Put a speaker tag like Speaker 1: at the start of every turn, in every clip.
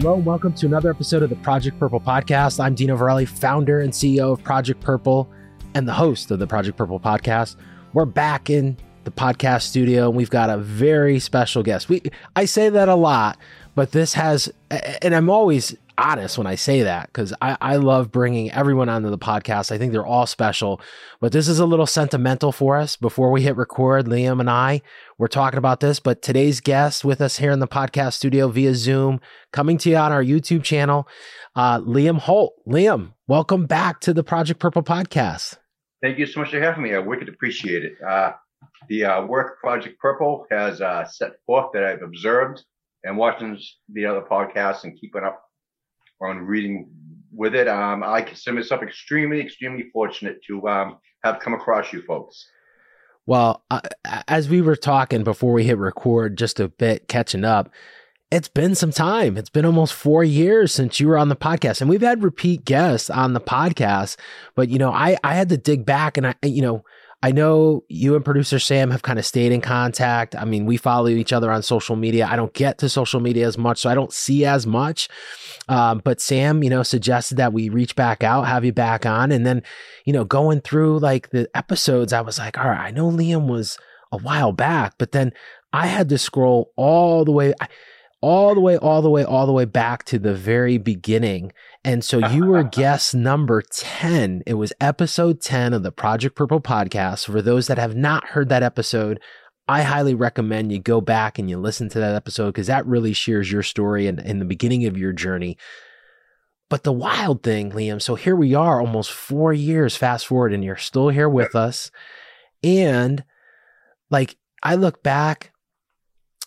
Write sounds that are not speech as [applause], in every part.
Speaker 1: Hello, and welcome to another episode of the Project Purple podcast. I'm Dino Verrelli, founder and CEO of Project Purple and the host of the Project Purple podcast. We're back in the podcast studio and we've got a very special guest. We I say that a lot, but this has and I'm always honest when I say that because I, I love bringing everyone onto the podcast. I think they're all special, but this is a little sentimental for us. Before we hit record, Liam and I we're talking about this. But today's guest with us here in the podcast studio via Zoom, coming to you on our YouTube channel, uh, Liam Holt. Liam, welcome back to the Project Purple podcast.
Speaker 2: Thank you so much for having me. I wicked appreciate it. Uh, the uh, work Project Purple has uh, set forth that I've observed and watching the other podcasts and keeping up on reading with it. Um, I consider myself extremely, extremely fortunate to um, have come across you folks.
Speaker 1: Well, uh, as we were talking before we hit record, just a bit catching up, it's been some time. It's been almost four years since you were on the podcast, and we've had repeat guests on the podcast. But you know, I I had to dig back, and I you know I know you and producer Sam have kind of stayed in contact. I mean, we follow each other on social media. I don't get to social media as much, so I don't see as much. Um, but Sam, you know, suggested that we reach back out, have you back on. And then, you know, going through like the episodes, I was like, all right, I know Liam was a while back, but then I had to scroll all the way. All the way, all the way, all the way back to the very beginning and so you were [laughs] guest number 10. It was episode 10 of the Project Purple podcast. For those that have not heard that episode, I highly recommend you go back and you listen to that episode because that really shares your story and in the beginning of your journey. But the wild thing, Liam, so here we are almost four years fast forward, and you're still here with us. And like, I look back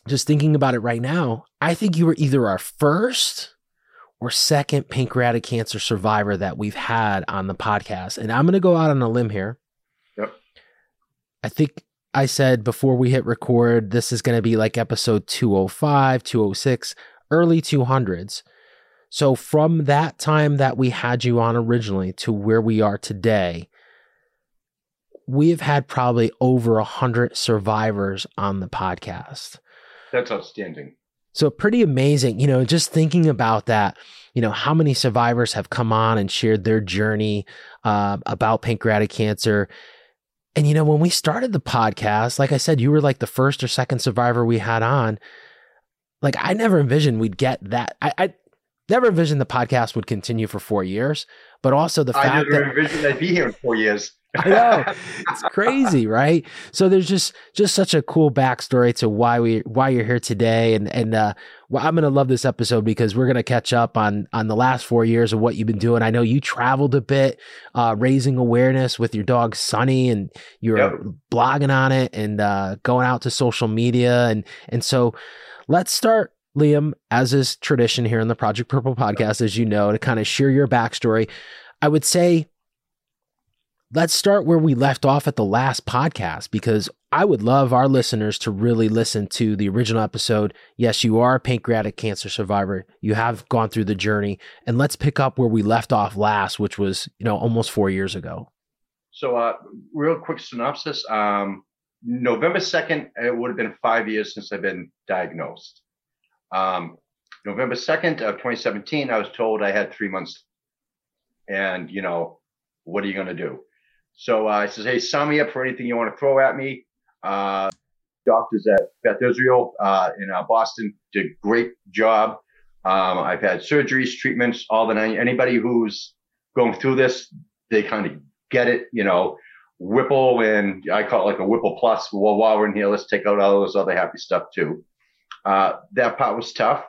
Speaker 1: just thinking about it right now, I think you were either our first or second pancreatic cancer survivor that we've had on the podcast. And I'm going to go out on a limb here.
Speaker 2: Yep.
Speaker 1: I think I said before we hit record, this is going to be like episode 205, 206, early 200s. So from that time that we had you on originally to where we are today, we have had probably over a hundred survivors on the podcast.
Speaker 2: That's outstanding.
Speaker 1: So pretty amazing, you know, just thinking about that, you know, how many survivors have come on and shared their journey uh, about pancreatic cancer. And, you know, when we started the podcast, like I said, you were like the first or second survivor we had on. Like I never envisioned we'd get that. I, I never envisioned the podcast would continue for four years, but also the fact
Speaker 2: that I envisioned I'd be here in four years.
Speaker 1: I know it's crazy, [laughs] right? So there's just just such a cool backstory to why we why you're here today, and and uh, well, I'm gonna love this episode because we're gonna catch up on on the last four years of what you've been doing. I know you traveled a bit, uh, raising awareness with your dog Sonny, and you're yep. blogging on it and uh, going out to social media, and and so let's start Liam, as is tradition here in the Project Purple podcast, as you know, to kind of share your backstory. I would say let's start where we left off at the last podcast because I would love our listeners to really listen to the original episode. Yes, you are a pancreatic cancer survivor. You have gone through the journey and let's pick up where we left off last, which was, you know, almost 4 years ago.
Speaker 2: So, uh real quick synopsis, um November 2nd, it would have been 5 years since I've been diagnosed. Um November 2nd of 2017, I was told I had 3 months and, you know, what are you going to do? So uh, I says, hey, sign me up for anything you want to throw at me. Uh, doctors at Beth Israel uh, in uh, Boston did a great job. Um, I've had surgeries, treatments, all the nine. Anybody who's going through this, they kind of get it. You know, Whipple and I call it like a Whipple plus. Well, while we're in here, let's take out all those other happy stuff too. Uh, that part was tough.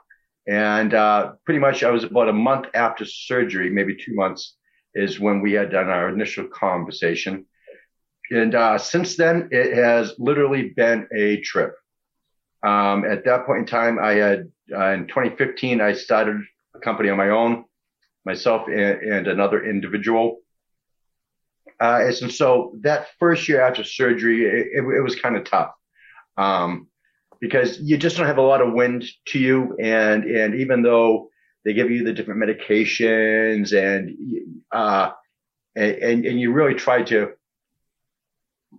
Speaker 2: And uh, pretty much I was about a month after surgery, maybe two months is when we had done our initial conversation. And uh, since then, it has literally been a trip. Um, at that point in time, I had uh, in 2015, I started a company on my own, myself and, and another individual. Uh, and so that first year after surgery, it, it, it was kind of tough. Um, because you just don't have a lot of wind to you. And, and even though they give you the different medications and uh, and and you really try to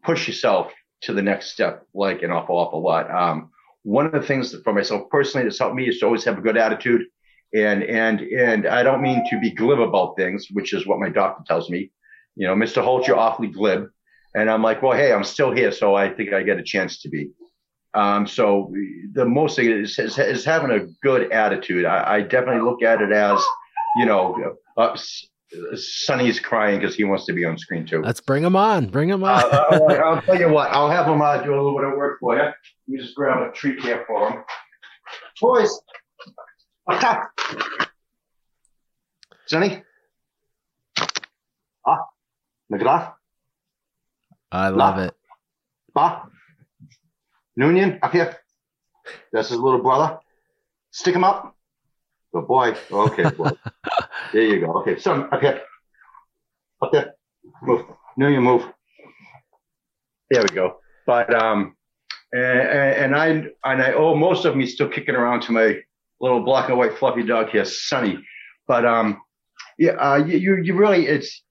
Speaker 2: push yourself to the next step like an awful awful lot um, one of the things for myself personally that's helped me is to always have a good attitude And and and I don't mean to be glib about things, which is what my doctor tells me. You know, Mr. Holt, you're awfully glib. And I'm like, well, hey, I'm still here, so I think I get a chance to be. Um, so the most thing is, is, is having a good attitude. I, I, definitely look at it as, you know, uh, Sonny's crying because he wants to be on screen too.
Speaker 1: Let's bring him on. Bring him on.
Speaker 2: uh, I'll, I'll, tell you what. I'll have him uh, do a little bit of work for you. You just grab a treat here for him, boys. [laughs] Sonny. Ah, McGrath.
Speaker 1: I love it.
Speaker 2: Ba. Noonian, up here. That's his little brother. Stick him up. Good boy. Okay, boy. [laughs] there you go. Okay, son, up here. Up there. Move. Noonian, move. There we go. But um, and, and I and I owe most of me still kicking around to my little black and white fluffy dog here, Sonny. But um, yeah, uh, you you really it's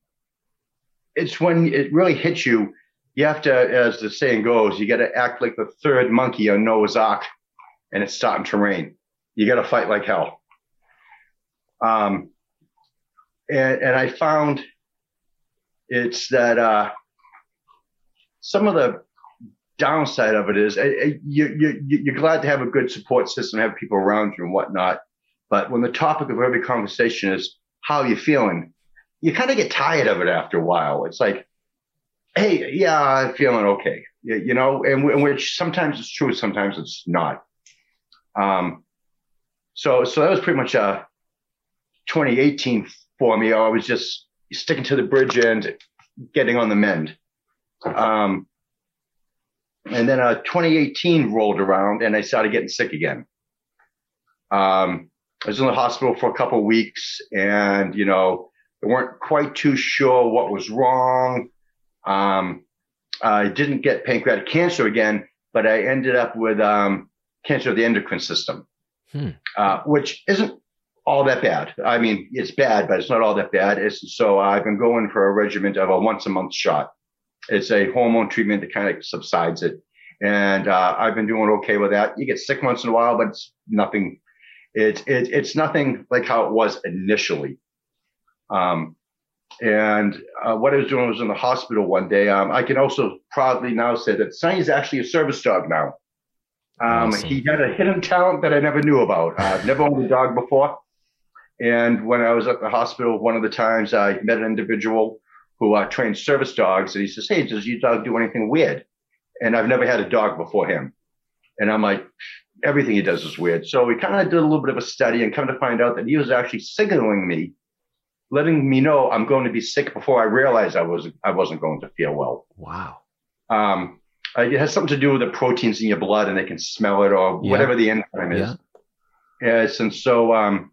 Speaker 2: it's when it really hits you you have to, as the saying goes, you got to act like the third monkey on Noah's Ark, and it's starting to rain. You got to fight like hell. Um, and, and I found it's that uh, some of the downside of it is you, you, you're glad to have a good support system, have people around you and whatnot. But when the topic of every conversation is how you feeling, you kind of get tired of it after a while. It's like, hey, yeah, I'm feeling okay. You know, and, and which sometimes it's true, sometimes it's not. Um, so, so that was pretty much a uh, 2018 for me. I was just sticking to the bridge and getting on the mend. Um, and then uh, 2018 rolled around and I started getting sick again. Um, I was in the hospital for a couple weeks and, you know, they weren't quite too sure what was wrong. Um, I didn't get pancreatic cancer again, but I ended up with um, cancer of the endocrine system, hmm. uh, which isn't all that bad. I mean, it's bad, but it's not all that bad. It's, so I've been going for a regimen of a once a month shot. It's a hormone treatment that kind of subsides it. And uh, I've been doing okay with that. You get sick once in a while, but it's nothing. It's it, it's nothing like how it was initially. Um, and uh, what I was doing was in the hospital one day. Um, I can also proudly now say that Sonny is actually a service dog now. Um, awesome. He had a hidden talent that I never knew about. Uh, I've never owned a dog before. And when I was at the hospital, one of the times I met an individual who uh, trained service dogs, and he says, "Hey, does your dog do anything weird?" And I've never had a dog before him. And I'm like, everything he does is weird. So we kind of did a little bit of a study and come to find out that he was actually signaling me letting me know I'm going to be sick before I realized I was I wasn't going to feel well.
Speaker 1: Wow.
Speaker 2: Um, it has something to do with the proteins in your blood, and they can smell it or yeah. whatever the enzyme is. Yeah. Yes, and so um,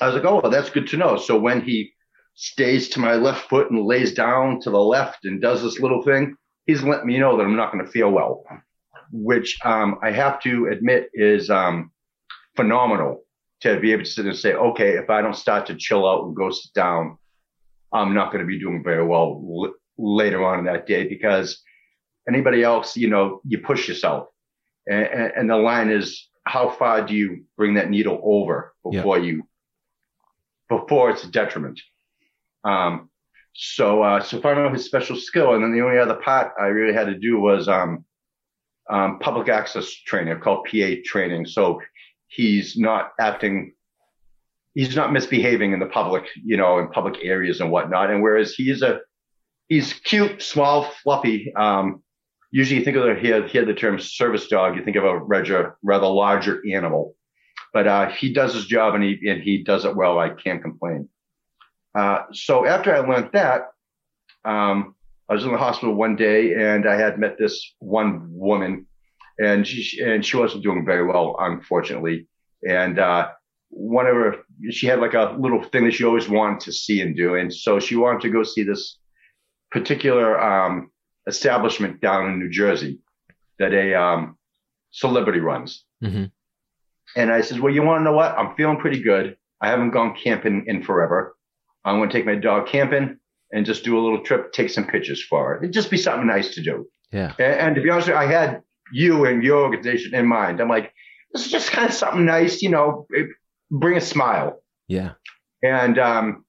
Speaker 2: I was like, oh, well, that's good to know. So when he stays to my left foot and lays down to the left and does this little thing, he's letting me know that I'm not going to feel well, which um, I have to admit is um, phenomenal to be able to sit and say, okay, if I don't start to chill out and go sit down, I'm not going to be doing very well l- later on in that day because anybody else, you know, you push yourself. And, and, the line is, how far do you bring that needle over before you, before it's a detriment? Um, so, uh, so finding out his special skill. And then the only other part I really had to do was, um, um, public access training called PA training. So he's not acting he's not misbehaving in the public, you know, in public areas and whatnot. And whereas he's a he's cute, small, fluffy. Um, usually you think of the here, here the term service dog, you think of a rather rather larger animal. But uh, he does his job and he and he does it well. I can't complain. Uh, so after I learned that, um, I was in the hospital one day and I had met this one woman and she and she wasn't doing very well, unfortunately. And uh, one of her, she had like a little thing that she always wanted to see and do, and so she wanted to go see this particular um, establishment down in New Jersey that a um, celebrity runs. Mm-hmm. And I said, "Well, you want to know what? I'm feeling pretty good. I haven't gone camping in forever. I'm going to take my dog camping." And just do a little trip, take some pictures for it. It'd just be something nice to do.
Speaker 1: Yeah.
Speaker 2: And, and to be honest, you, I had you and your organization in mind. I'm like, this is just kind of something nice, you know. It, bring a smile.
Speaker 1: Yeah.
Speaker 2: And um,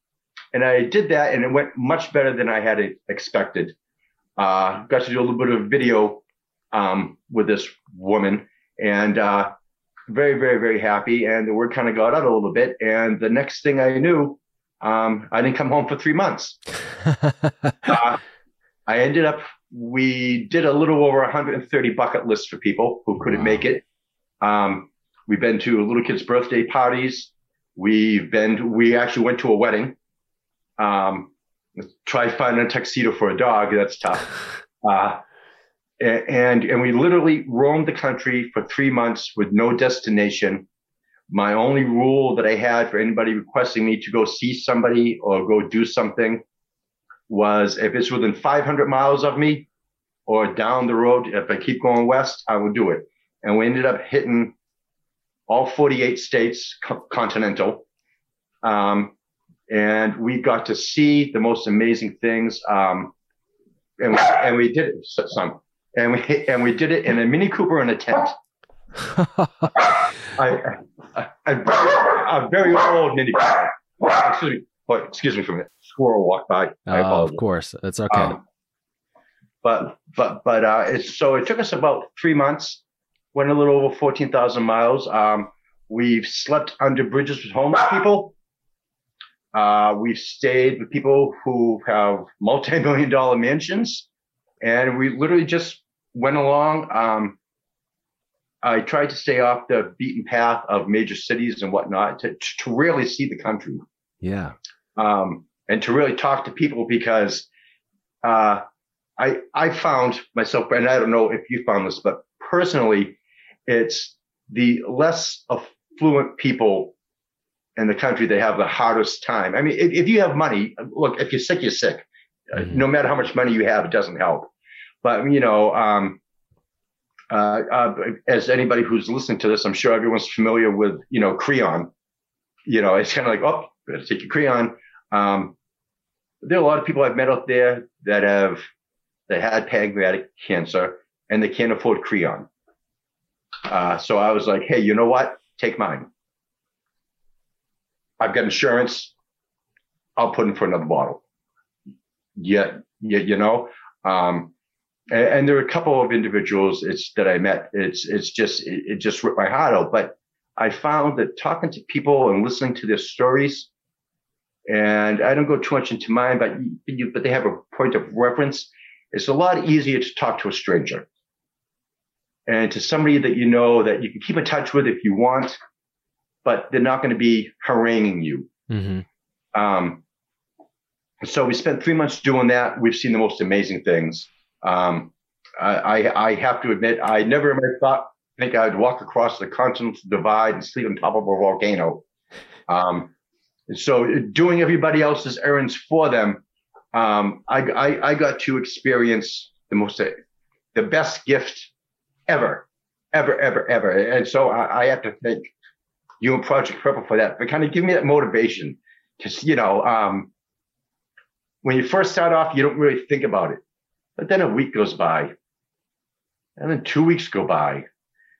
Speaker 2: and I did that, and it went much better than I had expected. Uh, got to do a little bit of video um, with this woman, and uh, very, very, very happy. And the word kind of got out a little bit. And the next thing I knew, um, I didn't come home for three months. [laughs] uh, I ended up, we did a little over 130 bucket lists for people who couldn't wow. make it. Um, we've been to little kids' birthday parties. We've been, we actually went to a wedding. Um, try finding a tuxedo for a dog. That's tough. [laughs] Uh, and and we literally roamed the country for three months with no destination. My only rule that I had for anybody requesting me to go see somebody or go do something was if it's within 500 miles of me or down the road, if I keep going west, I will do it. And we ended up hitting all 48 states co- continental. Um, and we got to see the most amazing things. Um, and we, and we did some and we and we did it in a Mini Cooper in a tent. [laughs] I, I, a very old Mini Cooper. Excuse me. Oh, excuse me for a minute. Squirrel walked by.
Speaker 1: Uh, of course, that's okay. Um,
Speaker 2: but but but uh, it's so it took us about three months. Went a little over fourteen thousand miles. Um, we've slept under bridges with homeless people. Uh, we've stayed with people who have multi-million dollar mansions, and we literally just went along. Um, I tried to stay off the beaten path of major cities and whatnot to, to really see the country.
Speaker 1: Yeah.
Speaker 2: Um, and to really talk to people because, uh, I, I found myself, and I don't know if you found this, but personally, it's the less affluent people in the country that have the hardest time. I mean, if, if you have money, look, if you're sick, you're sick. Mm-hmm. No matter how much money you have, it doesn't help. But you know, um, uh, uh, as anybody who's listening to this, I'm sure everyone's familiar with you know Creon. You know, it's kind of like, oh, better take your Creon. Um, there are a lot of people I've met out there that have that had pancreatic cancer and they can't afford Creon. Uh, so I was like, hey, you know what? Take mine. I've got insurance. I'll put in for another bottle. Yeah, yeah, you know. Um, and, and, there are a couple of individuals it's that I met. It's it's just it, it, just ripped my heart out. But I found that talking to people and listening to their stories, and I don't go too much into mine, but you, but they have a point of reference. It's a lot easier to talk to a stranger and to somebody that you know that you can keep in touch with if you want, but they're not going to be haranguing you. Mm-hmm. Um, so we spent three months doing that. We've seen the most amazing things. Um, I, I have to admit, I never in my thought think I'd walk across the continental divide and sleep on top of a volcano. Um, so doing everybody else's errands for them, um, I, I, I, got to experience the most, the best gift ever, ever, ever, ever. And so I, I have to thank you and Project Purple for that, but kind of give me that motivation. Cause, you know, um, when you first start off, you don't really think about it. But then a week goes by, and then two weeks go by,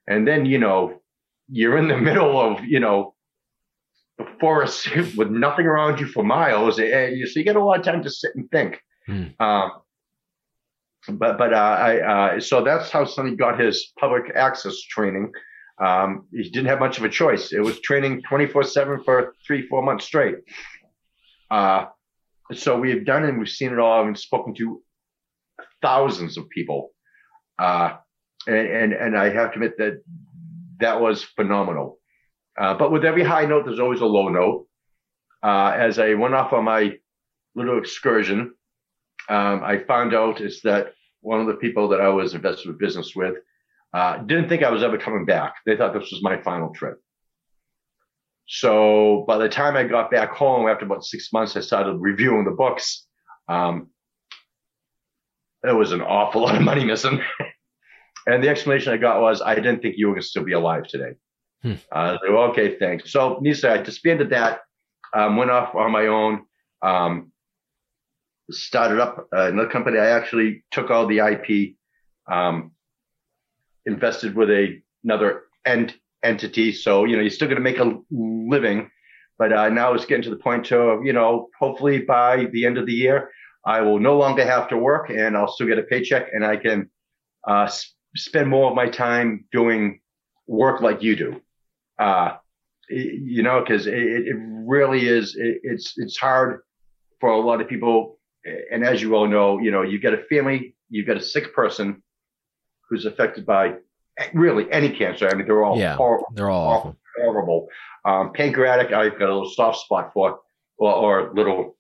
Speaker 2: and then you know you're in the [laughs] middle of you know the forest [laughs] with nothing around you for miles, and you, so you get a lot of time to sit and think. Mm. Um, but but uh, I uh, so that's how Sonny got his public access training. Um, he didn't have much of a choice. It was training 24 seven for three four months straight. Uh, so we have done it and we've seen it all and spoken to thousands of people. Uh, and, and, and, I have to admit that that was phenomenal. Uh, but with every high note, there's always a low note. Uh, as I went off on my little excursion, um, I found out is that one of the people that I was invested in business with uh, didn't think I was ever coming back. They thought this was my final trip. So by the time I got back home after about six months, I started reviewing the books. Um, there was an awful lot of money missing. [laughs] and the explanation I got was, I didn't think you were going to still be alive today. Hmm. Uh, okay, thanks. So, Nisa, I disbanded that, um, went off on my own, um, started up uh, another company. I actually took all the IP, um, invested with a, another end entity. So, you know, you're still going to make a living, but uh, now it's getting to the point to, you know, hopefully by the end of the year, I will no longer have to work and I'll still get a paycheck and I can uh, s- spend more of my time doing work like you do. Uh, you know, because it, it, really is. It, it's it's hard for a lot of people, and as you all know, you know, you've got a family, you've got a sick person who's affected by really any cancer. I mean, they're all
Speaker 1: yeah,
Speaker 2: horrible,
Speaker 1: they're all awful.
Speaker 2: horrible. Um, pancreatic, I've got a little soft spot for, or, or little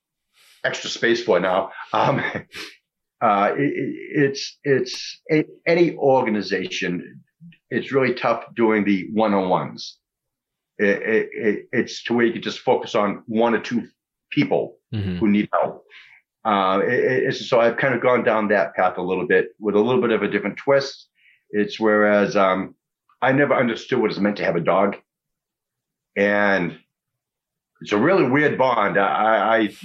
Speaker 2: extra space for now. Um, [laughs] uh, it, it's it's a, any organization. It's really tough doing the one-on-ones. It, it, it's to where you can just focus on one or two people
Speaker 1: mm-hmm.
Speaker 2: who need help. Uh, so I've kind of gone down that path a little bit with a little bit of a different twist. It's whereas um, I never understood what it's meant to have a dog, and it's a really weird bond. I, I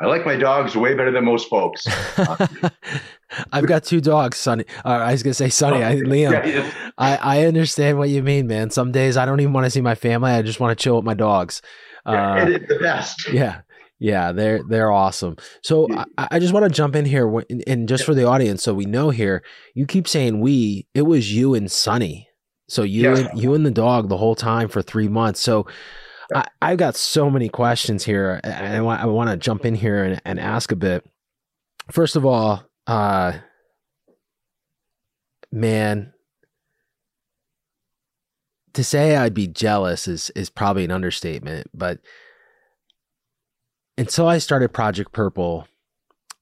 Speaker 2: I like my dogs way better than most folks. [laughs]
Speaker 1: I've got two dogs, Sonny. Uh, I was gonna say Sonny, I, Liam. Yeah, yeah. I, I understand what you mean, man. Some days I don't even want to see my family. I just want to chill with my dogs.
Speaker 2: Yeah, uh, it's the best. [laughs]
Speaker 1: Yeah, yeah, they're they're awesome. So I, I just want to jump in here, and just for the audience, so we know here, you keep saying we. It was you and Sonny. So you and you and the dog the whole time for three months. So I, have got so many questions here, and I want, I want to jump in here and, and ask a bit. First of all, uh, man, to say I'd be jealous is is probably an understatement, but until I started Project Purple,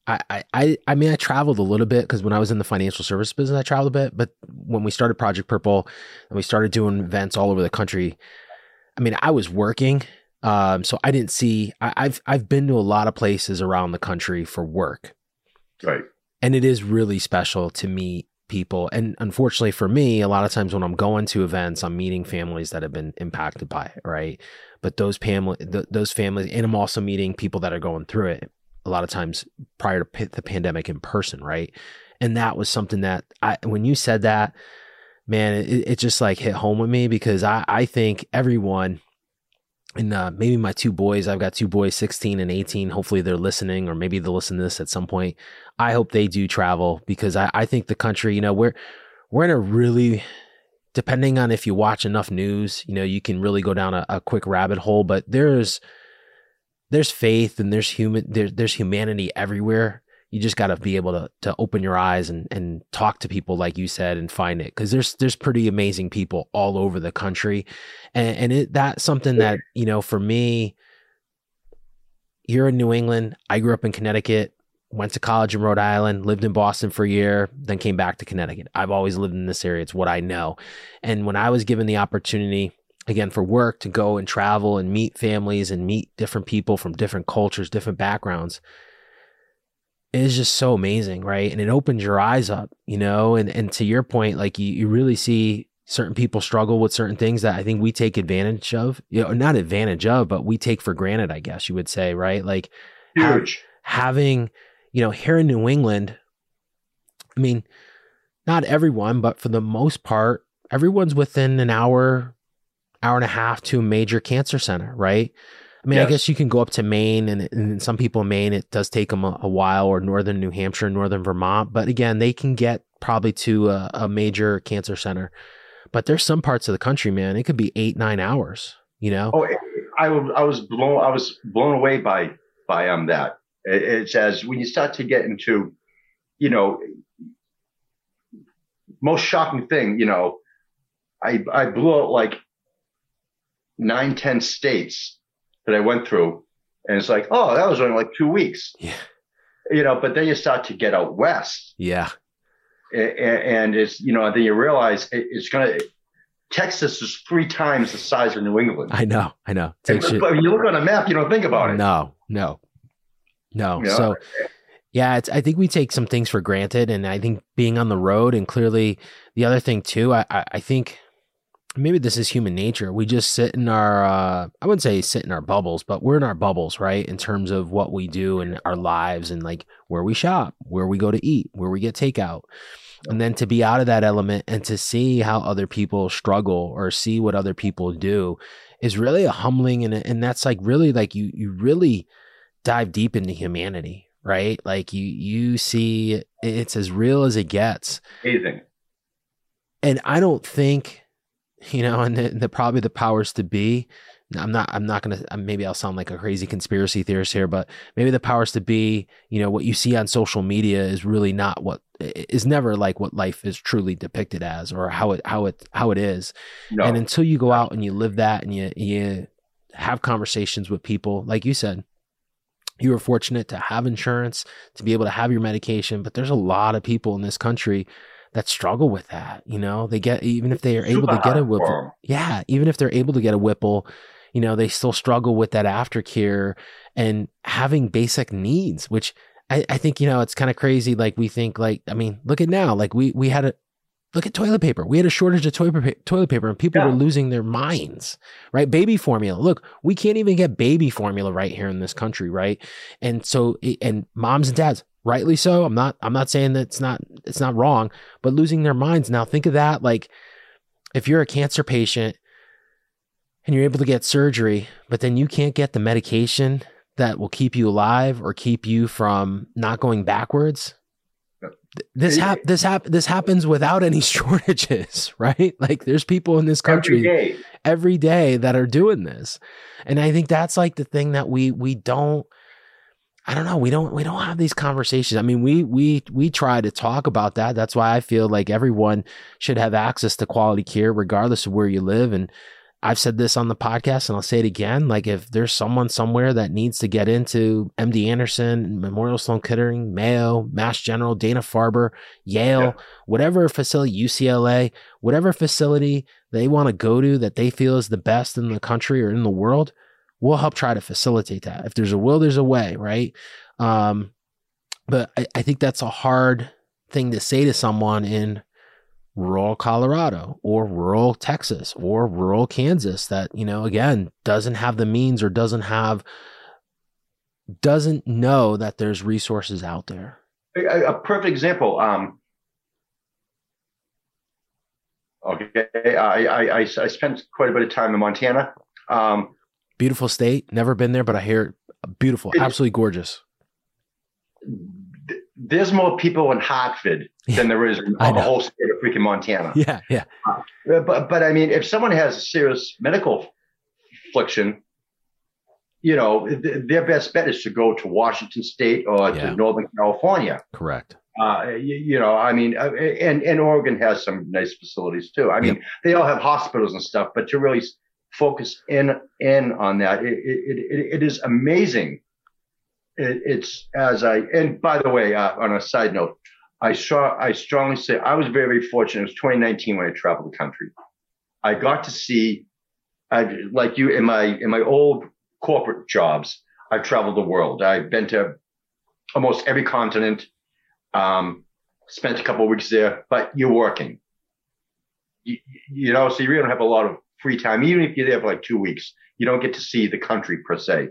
Speaker 1: I I I mean I traveled a little bit because when I was in the financial service business I traveled a bit, but when we started Project Purple and we started doing events all over the country, I mean, I was working, um, so I didn't see. I, I've I've been to a lot of places around the country for work,
Speaker 2: right?
Speaker 1: And it is really special to meet people. And unfortunately for me, a lot of times when I'm going to events, I'm meeting families that have been impacted by it, right? But those family, th- those families, and I'm also meeting people that are going through it. A lot of times prior to p- the pandemic in person, right? And that was something that I, when you said that, man, it, it just like hit home with me because I, I think everyone, and uh, maybe my two boys, I've got two boys, 16 and 18. Hopefully they're listening, or maybe they'll listen to this at some point. I hope they do travel because I, I think the country, you know, we're, we're in a really, depending on if you watch enough news, you know, you can really go down a, a quick rabbit hole, but there's, there's faith and there's human, there, there's humanity everywhere you just got to be able to to open your eyes and and talk to people like you said and find it. Because there's there's pretty amazing people all over the country. And and it that's something that you know for me here in New England. I grew up in Connecticut went to college in Rhode Island lived in Boston for a year then came back to Connecticut. I've always lived in this area. It's what I know. And when I was given the opportunity again for work to go and travel and meet families and meet different people from different cultures different backgrounds is just so amazing, right? And it opens your eyes up, you know, and, and to your point, like you, you really see certain people struggle with certain things that I think we take advantage of, you know, not advantage of, but we take for granted, I guess you would say, right? Like
Speaker 2: huge
Speaker 1: ha- having, you know, here in New England, I mean, not everyone, but for the most part, everyone's within an hour, hour and a half to a major cancer center, right? I mean, yes. I guess you can go up to Maine, and, and some people in Maine, it does take them a, a, while, or northern New Hampshire, northern Vermont. But again, they can get probably to a, a, major cancer center. But there's some parts of the country, man, it could be eight, nine hours. You know?
Speaker 2: Oh, I, I was blown. I was blown away by by um that. It, it's as when you start to get into, you know, most shocking thing. You know, I I blew out like nine, ten states that I went through. And it's like, oh, that was only like two weeks.
Speaker 1: Yeah.
Speaker 2: You know, but then you start to get out west.
Speaker 1: Yeah.
Speaker 2: And it's, you know, then you realize it's going to, Texas is three times the size of New England.
Speaker 1: I know. I know.
Speaker 2: And, but when you look on a map, you don't think about it.
Speaker 1: No, no, no. You know? So, yeah, it's, I think we take some things for granted. And I think being on the road and clearly the other thing too, I, I, I think maybe this is human nature. We just sit in our, uh, I wouldn't say sit in our bubbles, but we're in our bubbles, right? In terms of what we do in our lives and like where we shop, where we go to eat, where we get takeout. And then to be out of that element and to see how other people struggle or see what other people do is really a humbling and and that's like really like you you really dive deep into humanity, right? Like you you see it's as real as it gets.
Speaker 2: Amazing.
Speaker 1: And I don't think [laughs] you know, and the, the probably the powers to be. I'm not. I'm not gonna. Uh, maybe I'll sound like a crazy conspiracy theorist here, but maybe the powers to be. You know, what you see on social media is really not what is never like what life is truly depicted as, or how it how it how it is. No. And until you go out and you live that, and you you have conversations with people, like you said, you were fortunate to have insurance to be able to have your medication. But there's a lot of people in this country that struggle with that. You know, they get even if they are able to get a Whipple, yeah, even if they're able to get a Whipple, you know, they still struggle with that aftercare and having basic needs, which I, I think, you know, it's kind of crazy. Like we think like, I mean, look at now, like we, we had a, look at toilet paper. We had a shortage of toilet paper, toilet paper and people yeah. were losing their minds, right? Baby formula. Look, we can't even get baby formula right here in this country, right? And so, and moms and dads, rightly so. I'm not I'm not saying that it's not it's not wrong, but losing their minds. Now think of that like if you're a cancer patient and you're able to get surgery, but then you can't get the medication that will keep you alive or keep you from not going backwards. This hap- this hap- this happens without any [laughs] shortages, right? Like there's people in this country
Speaker 2: every day.
Speaker 1: every day that are doing this. And I think that's like the thing that we we don't I don't know. We don't we don't have these conversations. I mean, we we we try to talk about that. That's why I feel like everyone should have access to quality care regardless of where you live and I've said this on the podcast and I'll say it again. Like if there's someone somewhere that needs to get into MD Anderson, Memorial Sloan Kettering, Mayo, Mass General, Dana Farber, Yale, yeah. whatever facility, UCLA, whatever facility they want to go to that they feel is the best in the country or in the world, we'll help try to facilitate that. If there's a will, there's a way, right? Um, but I, I think that's a hard thing to say to someone in rural Colorado or rural Texas or rural Kansas that, you know, again, doesn't have the means or doesn't have, doesn't know that there's resources out there.
Speaker 2: A, a perfect example. Um, okay. I, I, I, spent quite a bit of time in Montana. Um,
Speaker 1: Beautiful state. Never been there, but I hear beautiful, absolutely gorgeous.
Speaker 2: There's more people in Hartford than there is in the whole state of freaking Montana.
Speaker 1: Yeah, yeah.
Speaker 2: Uh, but but I mean, if someone has a serious medical affliction, you know, th- their best bet is to go to Washington State or yeah. to Northern California.
Speaker 1: Correct.
Speaker 2: Uh, you, you, know, I mean, uh, and and Oregon has some nice facilities too. I mean, yep. they all have hospitals and stuff, but to really focus in in on that. It it, it, it is amazing. It, it's as I and by the way, uh, on a side note, I saw I strongly say I was very fortunate. It was 2019 when I traveled the country. I got to see, I like you in my in my old corporate jobs. I've traveled the world. I've been to almost every continent. Um, spent a couple weeks there, but you're working. You, you know, so you really don't have a lot of free time, even if you're there for like two weeks, you don't get to see the country per se.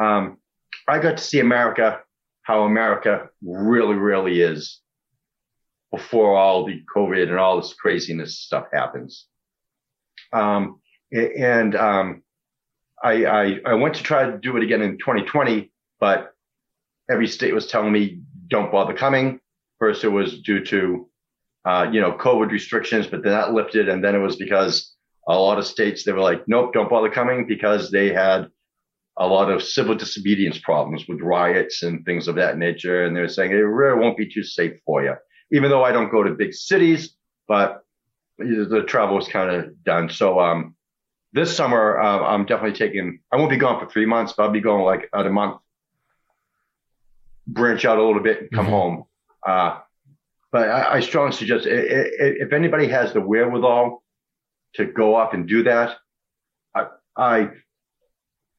Speaker 2: Um, I got to see America, how America really, really is before all the COVID and all this craziness stuff happens. Um, and, um, I, I, I went to try to do it again in 2020, but every state was telling me don't bother coming. First, it was due to, uh, you know, COVID restrictions, but then that lifted. And then it was because a lot of states they were like, nope, don't bother coming because they had a lot of civil disobedience problems with riots and things of that nature. And they were saying it really won't be too safe for you. Even though I don't go to big cities, but the travel was kind of done. So, um, this summer, uh, I'm definitely taking, I won't be gone for three months, but I'll be going like out a month, branch out a little bit and come mm-hmm. home. Uh, but I, I strongly suggest if anybody has the wherewithal to go up and do that. I, I,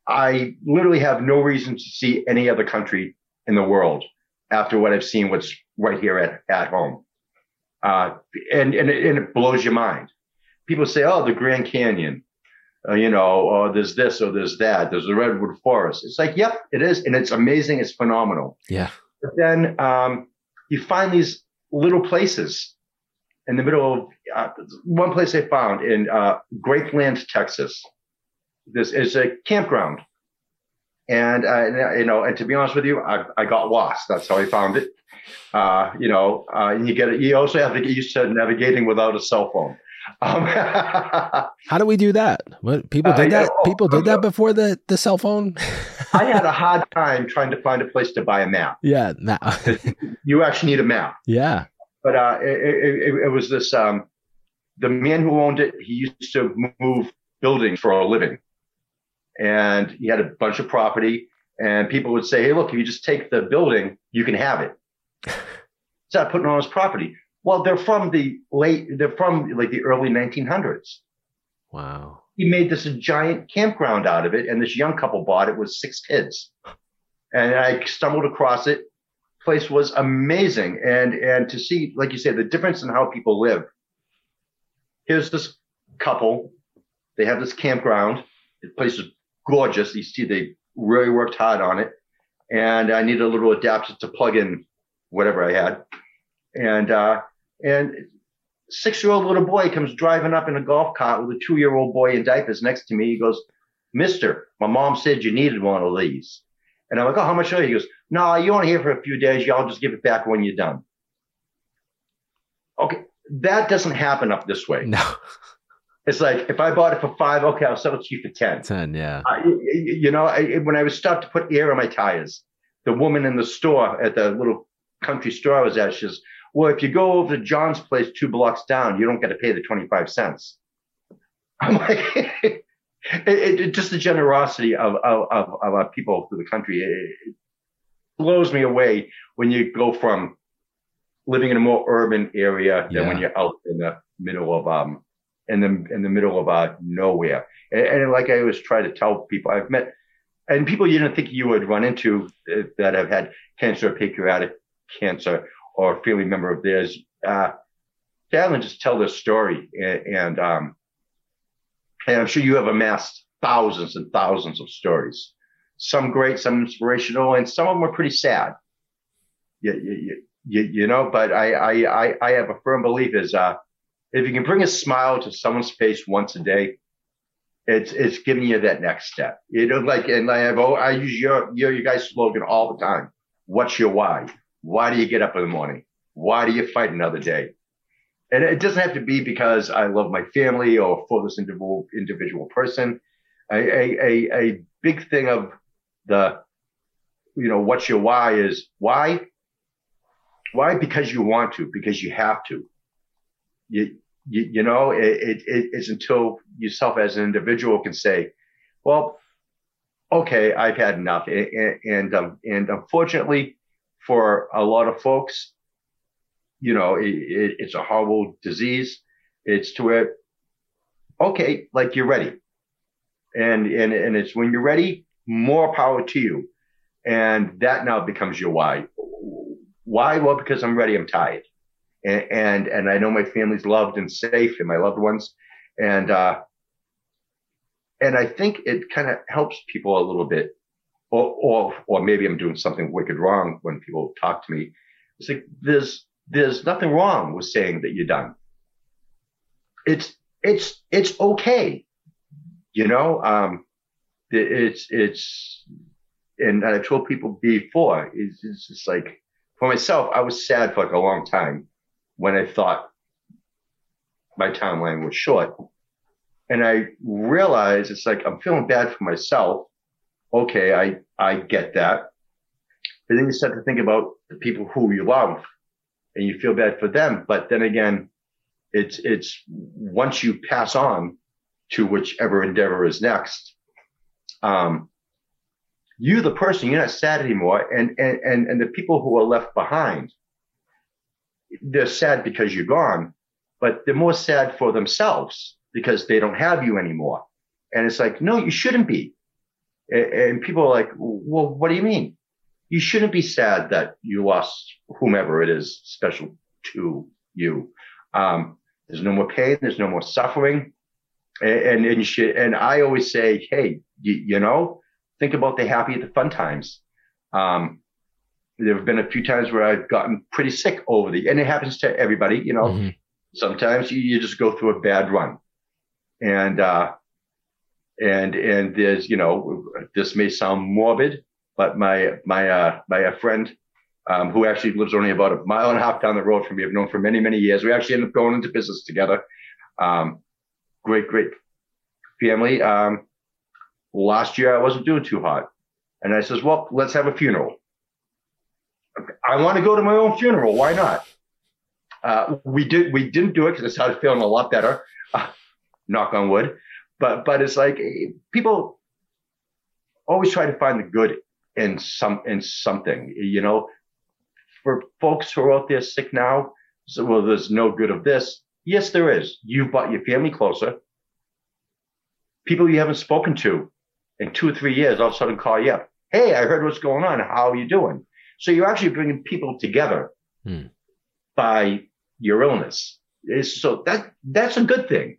Speaker 2: I literally have no reason to see any other country in the world after what I've seen, what's right here at, at home. Uh, and, and it, and, it, blows your mind. people say, oh, the Grand Canyon, uh, you know, or there's this or there's that. There's the redwood forest. It's like, yep, it is, and it's amazing. It's phenomenal.
Speaker 1: Yeah.
Speaker 2: But then um, you find these little places in the middle of uh, one place they found in uh, Grapeland, Texas. This is a campground. And, uh, you know, and to be honest with you, I, I got lost. That's how I found it. Uh, you know, uh, and you get it. You also have to get used to navigating without a cell phone. Um, [laughs]
Speaker 1: How do we do that? What people did that? People did that before the the cell phone. [laughs]
Speaker 2: I had a hard time trying to find a place to buy a map.
Speaker 1: Yeah, [laughs]
Speaker 2: you actually need a map.
Speaker 1: Yeah,
Speaker 2: but uh, it, it, it, was this. Um, the man who owned it, he used to move buildings for a living, and he had a bunch of property. And people would say, "Hey, look, if you just take the building, you can have it." [laughs] Start putting on his property. Well, they're from the late, they're from like the early 1900s.
Speaker 1: Wow.
Speaker 2: He made this a giant campground out of it, and this young couple bought it with six kids. And I stumbled across it. Place was amazing, and and to see, like you said, the difference in how people live. Here's this couple. They have this campground. The place is gorgeous. You see, they really worked hard on it. And I needed a little adapter to plug in whatever I had. And uh, and six year old little boy comes driving up in a golf cart with a two year old boy in diapers next to me. He goes, Mister, my mom said you needed one of these. And I'm like, oh, how much are you? He goes, no, you want to here for a few days. Y'all just give it back when you're done. Okay. That doesn't happen up this way.
Speaker 1: No. [laughs]
Speaker 2: It's like if I bought it for five, okay, I'll sell it to you for ten.
Speaker 1: Ten, yeah.
Speaker 2: You, know, I, when I was stopped to put air in my tires, the woman in the store at the little country store I was at, she says, well, if you go over to John's place two blocks down, you don't get to pay the 25 cents. I'm like, [laughs] it, it, just the generosity of, of, of, of people through the country. It, blows me away when you go from living in a more urban area yeah. than when you're out in the middle of, um, in the, in the middle of, uh, nowhere. And, and like I always try to tell people, I've met, and people you didn't think you would run into uh, that have had cancer, pancreatic cancer, or a family member of theirs, uh, and just tell their story. And, and, um, and I'm sure you have amassed thousands and thousands of stories. Some great, some inspirational, and some of them are pretty sad. You, you, you, you know, but I, I, I, have a firm belief is, uh, if you can bring a smile to someone's face once a day, it's, it's giving you that next step. You know, like, and I have, oh, I use your, your, your guys' slogan all the time. What's your why? Why do you get up in the morning? Why do you fight another day? And it doesn't have to be because I love my family or for this individual individual person. A, a, a big thing of the, you know, what's your why is why? Why? Because you want to, because you have to. You, you, you know, it, it, it is until yourself as an individual can say, well, okay, I've had enough. And, and, um, and unfortunately, for a lot of folks, you know, it, it, it's a horrible disease. It's to it okay, like you're ready. And, and, and it's when you're ready, more power to you. And that now becomes your why. Why? Well, because I'm ready. I'm tired. And, and, and I know my family's loved and safe and my loved ones. And, uh, and I think it kind of helps people a little bit or, or, or maybe I'm doing something wicked wrong when people talk to me. It's like, there's, there's nothing wrong with saying that you're done. It's, it's, it's okay. You know, um, it's, it's, and I've told people before, it's, it's just like, for myself, I was sad for like a long time when I thought my timeline was short. And I realized it's like, I'm feeling bad for myself okay, I, I get that. But then you start to think about the people who you love and you feel bad for them. But then again, it's, it's once you pass on to whichever endeavor is next, um, you, the person, you're not sad anymore. And, and, and, and the people who are left behind, they're sad because you're gone, but they're more sad for themselves because they don't have you anymore. And it's like, no, you shouldn't be. And people are like, well, what do you mean? You shouldn't be sad that you lost whomever it is special to you. Um, There's no more pain. There's no more suffering. And, and, and, should, and I always say, hey, you, you, know, think about the happy, the fun times. Um, there have been a few times where I've gotten pretty sick over the, and it happens to everybody, you know, mm-hmm. sometimes you, you, just go through a bad run and, uh, and, and there's, you know, this may sound morbid, but my, my, uh, my uh, friend, um, who actually lives only about a mile and a half down the road from me. I've known for many, many years. We actually ended up going into business together. Um, great, great family. Um, last year I wasn't doing too hot. And I says, well, let's have a funeral. I want to go to my own funeral. Why not? Uh, we did, we didn't do it because I started feeling a lot better. Uh, [laughs] knock on wood. But, but it's like people always try to find the good in some, in something, you know, for folks who are out there sick now, so, well, there's no good of this. Yes, there is. You've brought your family closer. People you haven't spoken to in two or three years all of a sudden call you up. Hey, I heard what's going on. How are you doing? So you're actually bringing people together hmm. by your illness. So that, that's a good thing.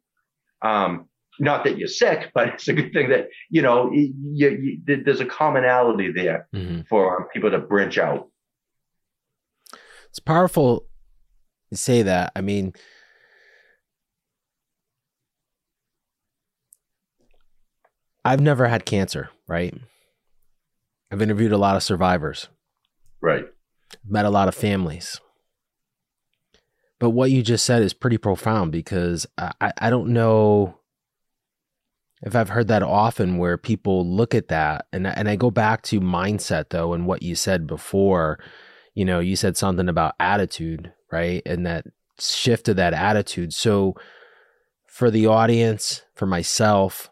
Speaker 2: Um, not that you're sick, but it's a good thing that, you know, you, you, there's a commonality there mm-hmm. for people to branch out.
Speaker 1: It's powerful to say that. I mean, I've never had cancer, right? I've interviewed a lot of survivors.
Speaker 2: Right.
Speaker 1: Met a lot of families. But what you just said is pretty profound because I, I don't know if I've heard that often where people look at that and and I go back to mindset though and what you said before you know, you said something about attitude, right? And that shift of that attitude. So for the audience, for myself,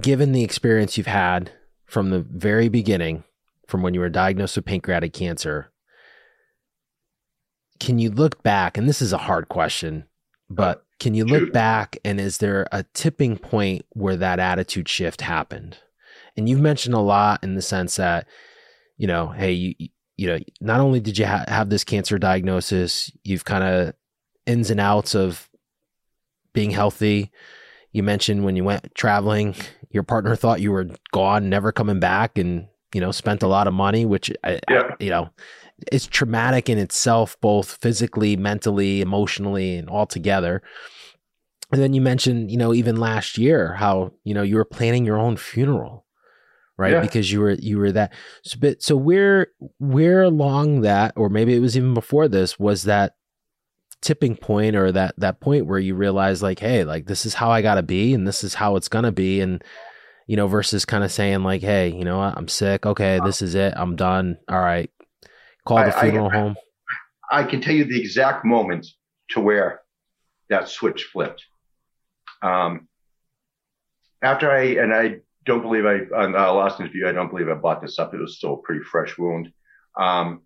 Speaker 1: given the experience you've had from the very beginning, from when you were diagnosed with pancreatic cancer, can you look back? And this is a hard question, but can you look back and is there a tipping point where that attitude shift happened? And you've mentioned a lot in the sense that you know, hey, you, you know, not only did you ha- have this cancer diagnosis, you've kind of ins and outs of being healthy. You mentioned when you went traveling, your partner thought you were gone, never coming back, and you know, spent a lot of money, which yeah. I, you know, it's traumatic in itself, both physically, mentally, emotionally, and all together. And then you mentioned, you know, even last year, how you know you were planning your own funeral right yeah. because you were you were that so but so where where along that or maybe it was even before this was that tipping point or that that point where you realize like hey like this is how i gotta be and this is how it's gonna be and you know versus kind of saying like hey you know what? I'm sick. Okay this is it. I'm done. All right. Call the funeral
Speaker 2: I,
Speaker 1: home.
Speaker 2: I can tell you the exact moment to where that switch flipped. Um after i and i don't believe I, on our last interview, I don't believe I bought this up. It was still a pretty fresh wound. Um,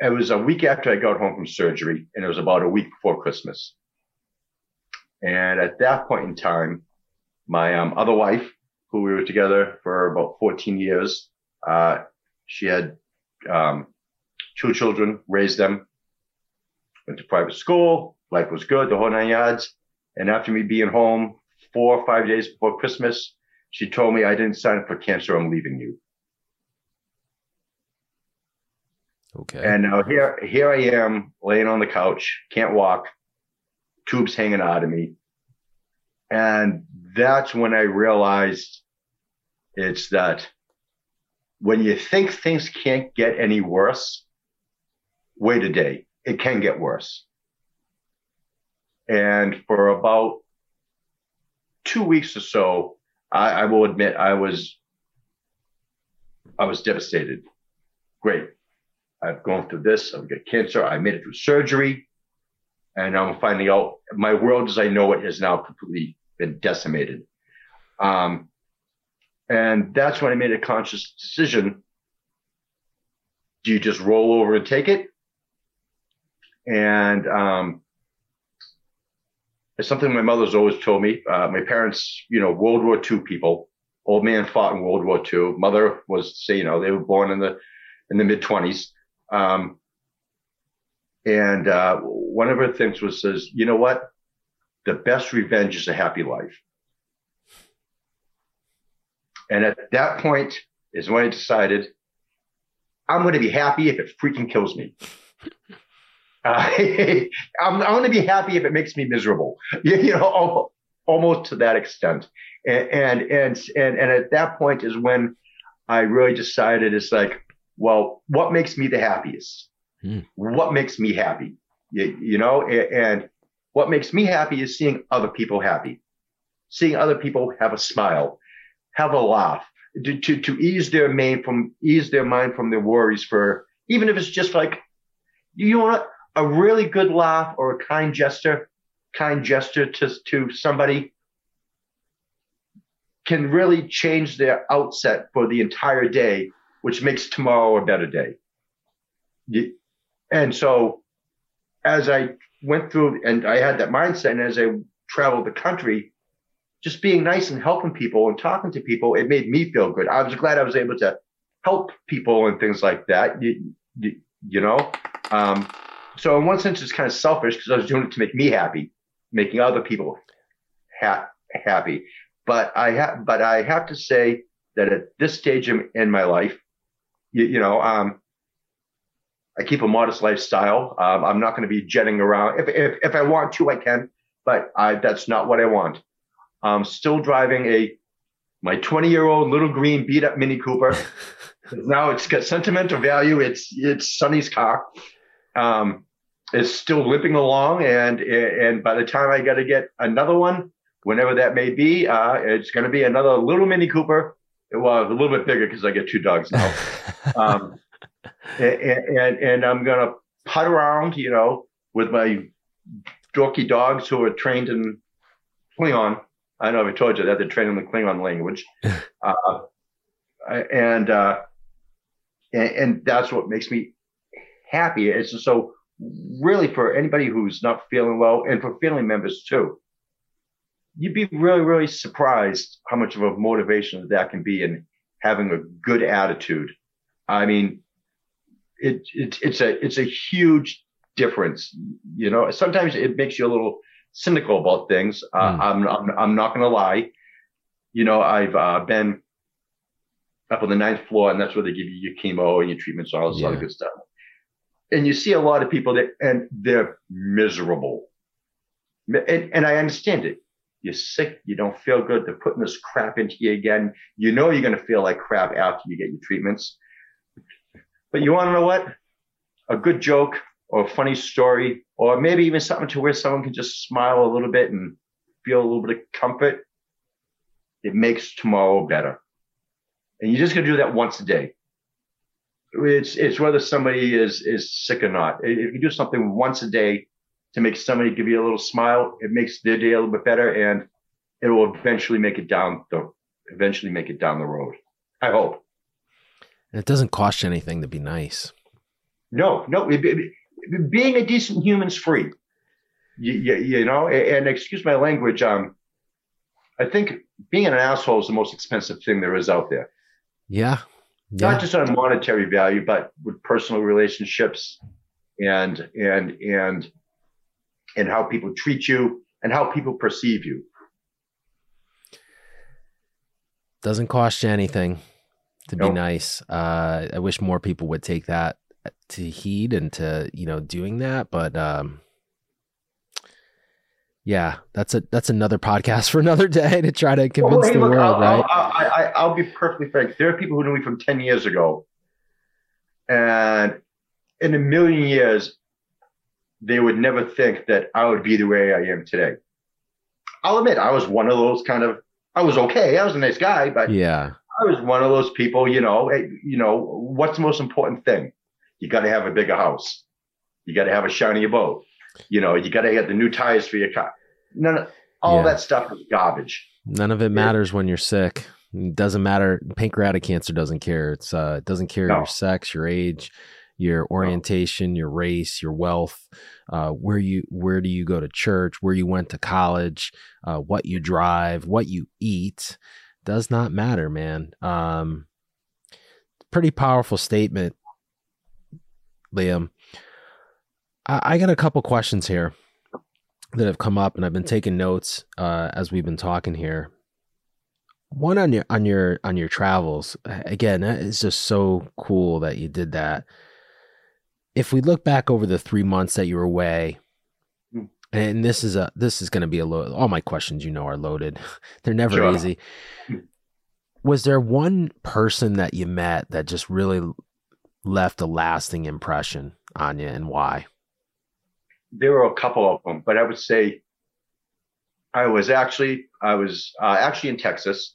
Speaker 2: it was a week after I got home from surgery and it was about a week before Christmas. And at that point in time, my um, other wife, who we were together for about 14 years, uh, she had um, two children, raised them, went to private school. Life was good, the whole nine yards. And after me being home four or five days before Christmas, she told me I didn't sign up for cancer. I'm leaving you.
Speaker 1: Okay.
Speaker 2: And now here, here I am laying on the couch, can't walk, tubes hanging out of me. And that's when I realized it's that when you think things can't get any worse, wait a day. It can get worse. And for about two weeks or so, I, I will admit I was I was devastated. Great. I've gone through this. I've got cancer. I made it through surgery. And I'm finding out my world as I know it has now completely been decimated. Um, and that's when I made a conscious decision. Do you just roll over and take it? And um, it's something my mother's always told me. Uh, my parents, you know, World War II people. Old man fought in World War II. Mother was, say, you know, they were born in the in the mid twenties. Um, And uh, one of her things was says, you know what? The best revenge is a happy life. And at that point is when I decided I'm going to be happy if it freaking kills me. [laughs] Uh, [laughs] I'm, I'm going to be happy if it makes me miserable. You, [laughs] you know, almost to that extent. And, and, and, and, and at that point is when I really decided it's like, well, what makes me the happiest? Hmm. What makes me happy? You, you know, and, and what makes me happy is seeing other people happy, seeing other people have a smile, have a laugh, to, to, to ease their mind from, ease their mind from their worries for, even if it's just like, you want a really good laugh or a kind gesture, kind gesture to, to somebody can really change their outset for the entire day, which makes tomorrow a better day. And so as I went through and I had that mindset and as I traveled the country, just being nice and helping people and talking to people, it made me feel good. I was glad I was able to help people and things like that. You, you, you know, um, so in one sense, it's kind of selfish because I was doing it to make me happy, making other people ha- happy. But I have, but I have to say that at this stage in, in my life, you, you know, um, I keep a modest lifestyle. Um, I'm not going to be jetting around. If, if, if I want to, I can, but I, that's not what I want. I'm still driving a, my 20 year old little green beat up Mini Cooper. [laughs] now it's got sentimental value. It's, it's Sonny's car. Um, it's still limping along. And, and by the time I got to get another one, whenever that may be. Uh, it's going to be another little Mini Cooper. Well, a little bit bigger because I get two dogs now. [laughs] um, and, and, and I'm going to putt around, you know, with my dorky dogs who are trained in Klingon. I know I told you that they're trained in the Klingon language. [laughs] Uh, and, uh, and, and that's what makes me happy. It's so really for anybody who's not feeling well and for family members too you'd be really, really surprised how much of a motivation that can be in having a good attitude. I mean, it, it it's a it's a huge difference. You know, sometimes it makes you a little cynical about things. Uh, mm. I'm, I'm I'm not going to lie. You know, I've uh, been up on the ninth floor, and that's where they give you your chemo and your treatments, all this yeah. other good stuff. And you see a lot of people that, and they're miserable. And, and I understand it you're sick, you don't feel good, they're putting this crap into you again. You know you're going to feel like crap after you get your treatments. But you want to know what? A good joke or a funny story, or maybe even something to where someone can just smile a little bit and feel a little bit of comfort. It makes tomorrow better. And you're just going to do that once a day. It's, it's whether somebody is, is sick or not. If you do something once a day, to make somebody give you a little smile. It makes their day a little bit better and it will eventually make it down the, eventually make it down the road. I hope.
Speaker 1: And it doesn't cost you anything to be nice.
Speaker 2: No, no. It, it, being a decent human's free. You, you, you, know, and excuse my language. Um, I think being an asshole is the most expensive thing there is out there.
Speaker 1: Yeah.
Speaker 2: yeah. Not just on monetary value, but with personal relationships and, and, and and how people treat you and how people perceive you.
Speaker 1: Doesn't cost you anything to nope. be nice. Uh, I wish more people would take that to heed and to you know doing that, but um, yeah, that's a that's another podcast [laughs] for another day to try to convince well, hey, the look, world,
Speaker 2: I'll,
Speaker 1: right?
Speaker 2: I'll, I, I'll be perfectly frank. There are people who knew me from ten years ago, and in a million years, they would never think that I would be the way I am today. I'll admit I was one of those kind of I was okay. I was a nice guy, but
Speaker 1: yeah,
Speaker 2: I was one of those people. You know, you know what's the most important thing? You got to have a bigger house. You got to have a shinier boat. You know, you got to get the new tires for your car. None of all yeah. that stuff is garbage.
Speaker 1: None of it matters when you're sick. It doesn't matter. Pancreatic cancer doesn't care. It's uh, it doesn't care no. your sex, your age, your orientation, your race, your wealth, uh, where you where do you go to church, where you went to college, uh, what you drive, what you eat, does not matter, man. Um, pretty powerful statement, Liam. I, I got a couple questions here that have come up, and I've been taking notes uh, as we've been talking here. One on your on your on your travels. Again, that is just so cool that you did that. If we look back over the three months that you were away,
Speaker 2: Hmm.
Speaker 1: and this is a this is going to be a load. All my questions, you know, are loaded. [laughs] They're never
Speaker 2: Sure.
Speaker 1: easy.
Speaker 2: Hmm.
Speaker 1: Was there one person that you met that just really left a lasting impression on you, and why?
Speaker 2: there were a couple of them, but I would say I was actually I was uh, actually in Texas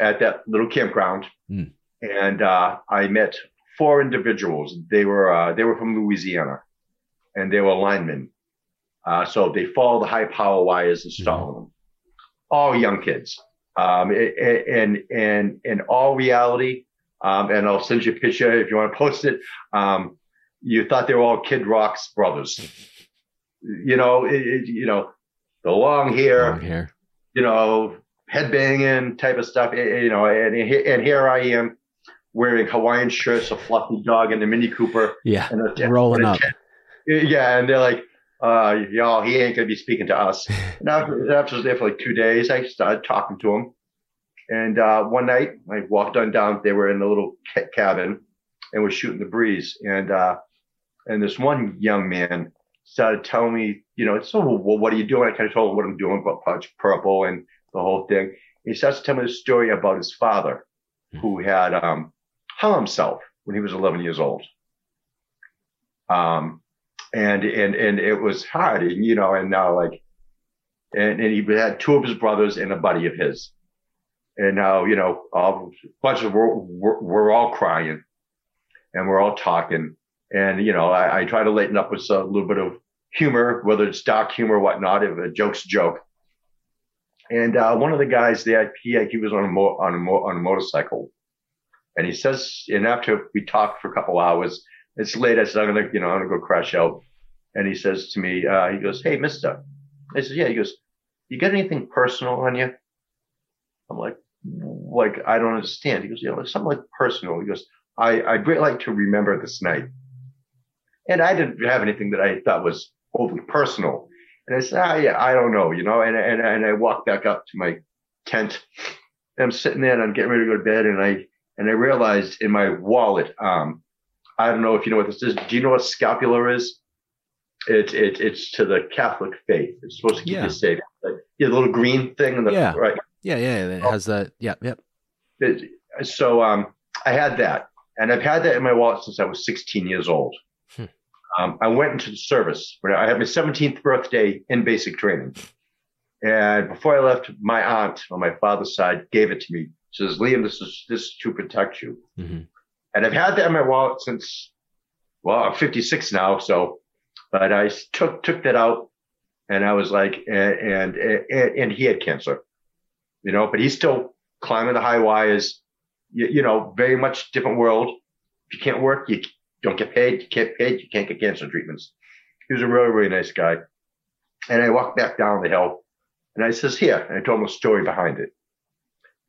Speaker 2: at that little campground,
Speaker 1: Hmm.
Speaker 2: and uh, I met four individuals. They were uh, they were from Louisiana, and they were linemen. Uh, so they follow the high power wires, installing them. All young kids, um, and and in all reality, um, and I'll send you a picture if you want to post it. Um, you thought they were all Kid Rock's brothers you know, it, it, you know, the long hair,
Speaker 1: Long hair.
Speaker 2: you know, headbanging type of stuff, eh, eh, you know, and, and here I am wearing Hawaiian shirts, a fluffy dog, and a Mini Cooper,
Speaker 1: Yeah,
Speaker 2: and a,
Speaker 1: rolling
Speaker 2: and a
Speaker 1: up.
Speaker 2: Yeah, and they're like, uh, y'all, he ain't gonna be speaking to us. [laughs] And after, after I was there for like two days, I started talking to him. And uh, one night, I walked on down. They were in the little ca- cabin, and was shooting the breeze. And uh, and this one young man started telling me, you know, so well, what are you doing? I kind of told him what I'm doing about Project Purple and the whole thing. He starts to tell me the story about his father, who had um, hung himself when he was 11 years old. Um, and and and it was hard, and, you know, and now like, and, and he had two of his brothers and a buddy of his, and now you know, a bunch of we're, we're, we're all crying, and we're all talking, and you know, I, I try to lighten up with a little bit of humor, whether it's dark humor or whatnot, if a joke's joke. And uh, one of the guys there, he he was on a mo- on a mo- on a motorcycle, and he says, and after we talked for a couple hours, it's late. I said, I'm gonna, you know, I'm gonna go crash out. And he says to me, uh, he goes, Hey, Mister. I said, Yeah. He goes, You got anything personal on you? I'm like, like I don't understand. He goes, Yeah, like something like personal. He goes, I I'd really like to remember this night. And I didn't have anything that I thought was overly personal. And I said, ah, yeah, I don't know, you know. And and and I walked back up to my tent. And I'm sitting there and I'm getting ready to go to bed. And I and I realized in my wallet, um, I don't know if you know what this is. Do you know what scapular is? It's it, it's to the Catholic faith. It's supposed to keep
Speaker 1: Yeah.
Speaker 2: you safe. Like, yeah, the little green thing in the
Speaker 1: Yeah.
Speaker 2: right.
Speaker 1: Yeah, yeah, it has that. Yeah, yep.
Speaker 2: It- so um, I had that, and I've had that in my wallet since I was 16 years old.
Speaker 1: Hmm.
Speaker 2: Um, I went into the service I had my 17th birthday in basic training, and before I left, my aunt on my father's side gave it to me. Says, "Liam, this is this is to protect you."
Speaker 1: hmm
Speaker 2: and I've had that in my wallet since, well, I'm 56 now. So, but I took, took that out and I was like, and, and, and, he had cancer, you know, but he's still climbing the high wires, you, you know, very much different world. If you can't work, you don't get paid. You can't paid. You can't get cancer treatments. He was a really, really nice guy. And I walked back down the hill and I says, here, and I told him a story behind it.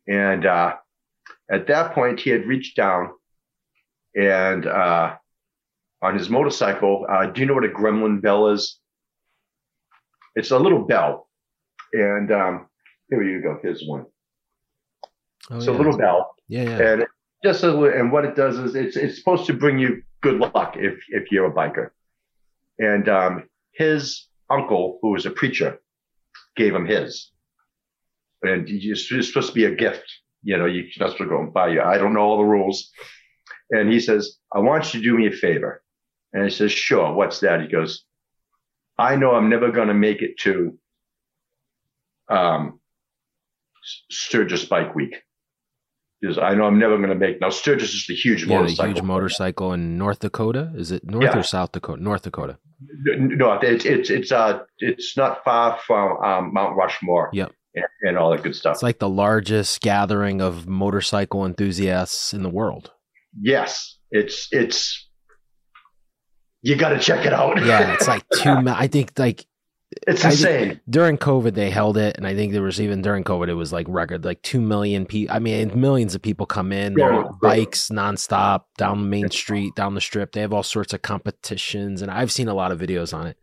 Speaker 2: And, uh, at that point, he had reached down and uh, on his motorcycle. Uh, do you know what a gremlin bell is? It's a little bell, and um, here you go. Here's one.
Speaker 1: Oh,
Speaker 2: it's
Speaker 1: yeah.
Speaker 2: a little bell,
Speaker 1: Yeah, yeah.
Speaker 2: and just a, little- and what it does is it's it's supposed to bring you good luck if if you're a biker. And um, his uncle, who was a preacher, gave him his, and it's supposed to be a gift. You know, you're not supposed to go and buy you. I don't know all the rules. And he says, I want you to do me a favor. And I says, sure. What's that? He goes, I know I'm never going to make it to, um, Sturgis Bike Week. Goes, I know I'm never going to make, now Sturgis is the huge
Speaker 1: yeah,
Speaker 2: motorcycle.
Speaker 1: huge motorcycle in North Dakota. Is it North
Speaker 2: Yeah.
Speaker 1: or South Dakota? North Dakota.
Speaker 2: No, it's, it's, it's, uh, it's not far from, um, Mount Rushmore.
Speaker 1: Yep.
Speaker 2: And, and all that good stuff.
Speaker 1: It's like the largest gathering of motorcycle enthusiasts in the world.
Speaker 2: yes. It's, it's, you got to check it out.
Speaker 1: Yeah, it's like [laughs] two. I think like
Speaker 2: It's
Speaker 1: I
Speaker 2: insane.
Speaker 1: think during COVID, they held it, and I think there was even during COVID, it was like record like two million people. I mean, millions of people come in. Are
Speaker 2: bro.
Speaker 1: bikes nonstop down Main Street, down the Strip. They have all sorts of competitions, and I've seen a lot of videos on it.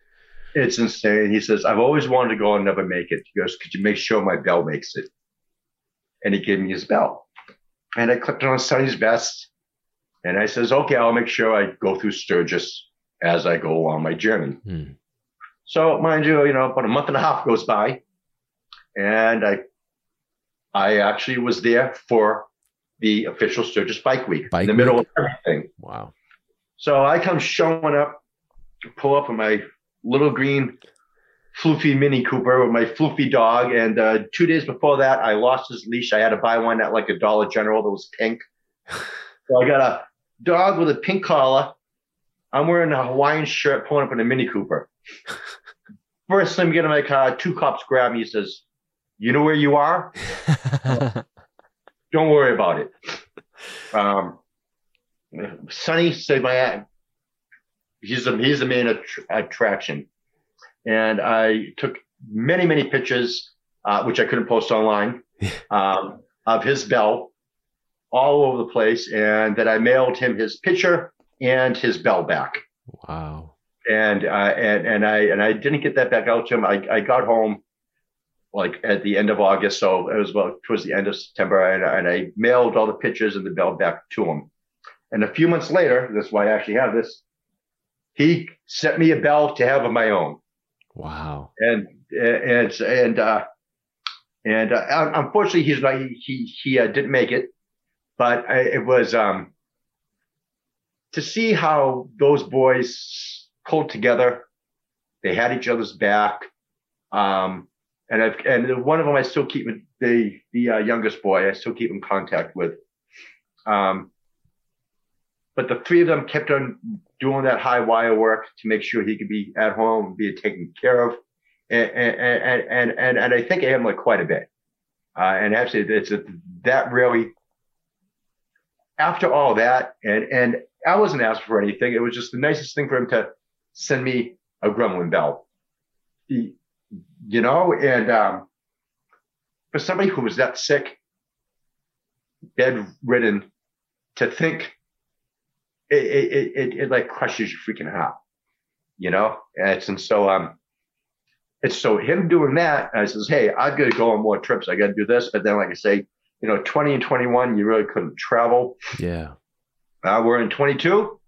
Speaker 2: It's insane. He says, I've always wanted to go and never make it. He goes, Could you make sure my bell makes it? And he gave me his bell. And I clicked on Sonny's vest. And I says, Okay, I'll make sure I go through Sturgis as I go along my journey.
Speaker 1: Hmm.
Speaker 2: So mind you, you know, about a month and a half goes by. And I I actually was there for the official Sturgis Bike Week
Speaker 1: Bike
Speaker 2: in the middle
Speaker 1: Week?
Speaker 2: of everything.
Speaker 1: Wow.
Speaker 2: So I come showing up, pull up in my little green floofy Mini Cooper with my floofy dog. And uh, two days before that, I lost his leash. I had to buy one at like a Dollar General that was pink. [laughs] so I got a dog with a pink collar. I'm wearing a Hawaiian shirt, pulling up in a Mini Cooper. [laughs] First time I get in my car, two cops grab me. He says, "You know where you are? [laughs] Don't worry about it." Um, Sonny said, "My he's the he's the main attr attraction," and I took many many pictures, uh, which I couldn't post online, [laughs] um, of his bell all over the place, and that I mailed him his picture and his bell back.
Speaker 1: wow.
Speaker 2: And uh, and and I and I didn't get that back out to him. I I got home like at the end of August, so it was about towards the end of September, and, and I mailed all the pictures and the bell back to him. And a few months later, that's why I actually have this. He sent me a bell to have of my own,
Speaker 1: Wow.
Speaker 2: and and and uh, and uh, unfortunately, he's not. He he, he uh, didn't make it, but I, it was um to see how those boys pulled together. They had each other's back. Um, and I've, and one of them I still keep the the uh, youngest boy I still keep in contact with. Um, but the three of them kept on doing that high wire work to make sure he could be at home, be taken care of, and and and and, and I think like quite a bit. Uh, and actually, it's a, that really. After all that, and and I wasn't asked for anything. It was just the nicest thing for him to send me a Gremlin bell. He- you know, and um, for somebody who was that sick, bedridden, to think it it, it, it, like crushes your freaking heart, you know. And it's and so um, it's so him doing that. I says, hey, I've got to go on more trips. I got to do this, but then like I say, you know, 20 and 21, you really couldn't travel.
Speaker 1: Yeah.
Speaker 2: Uh, we're in 22,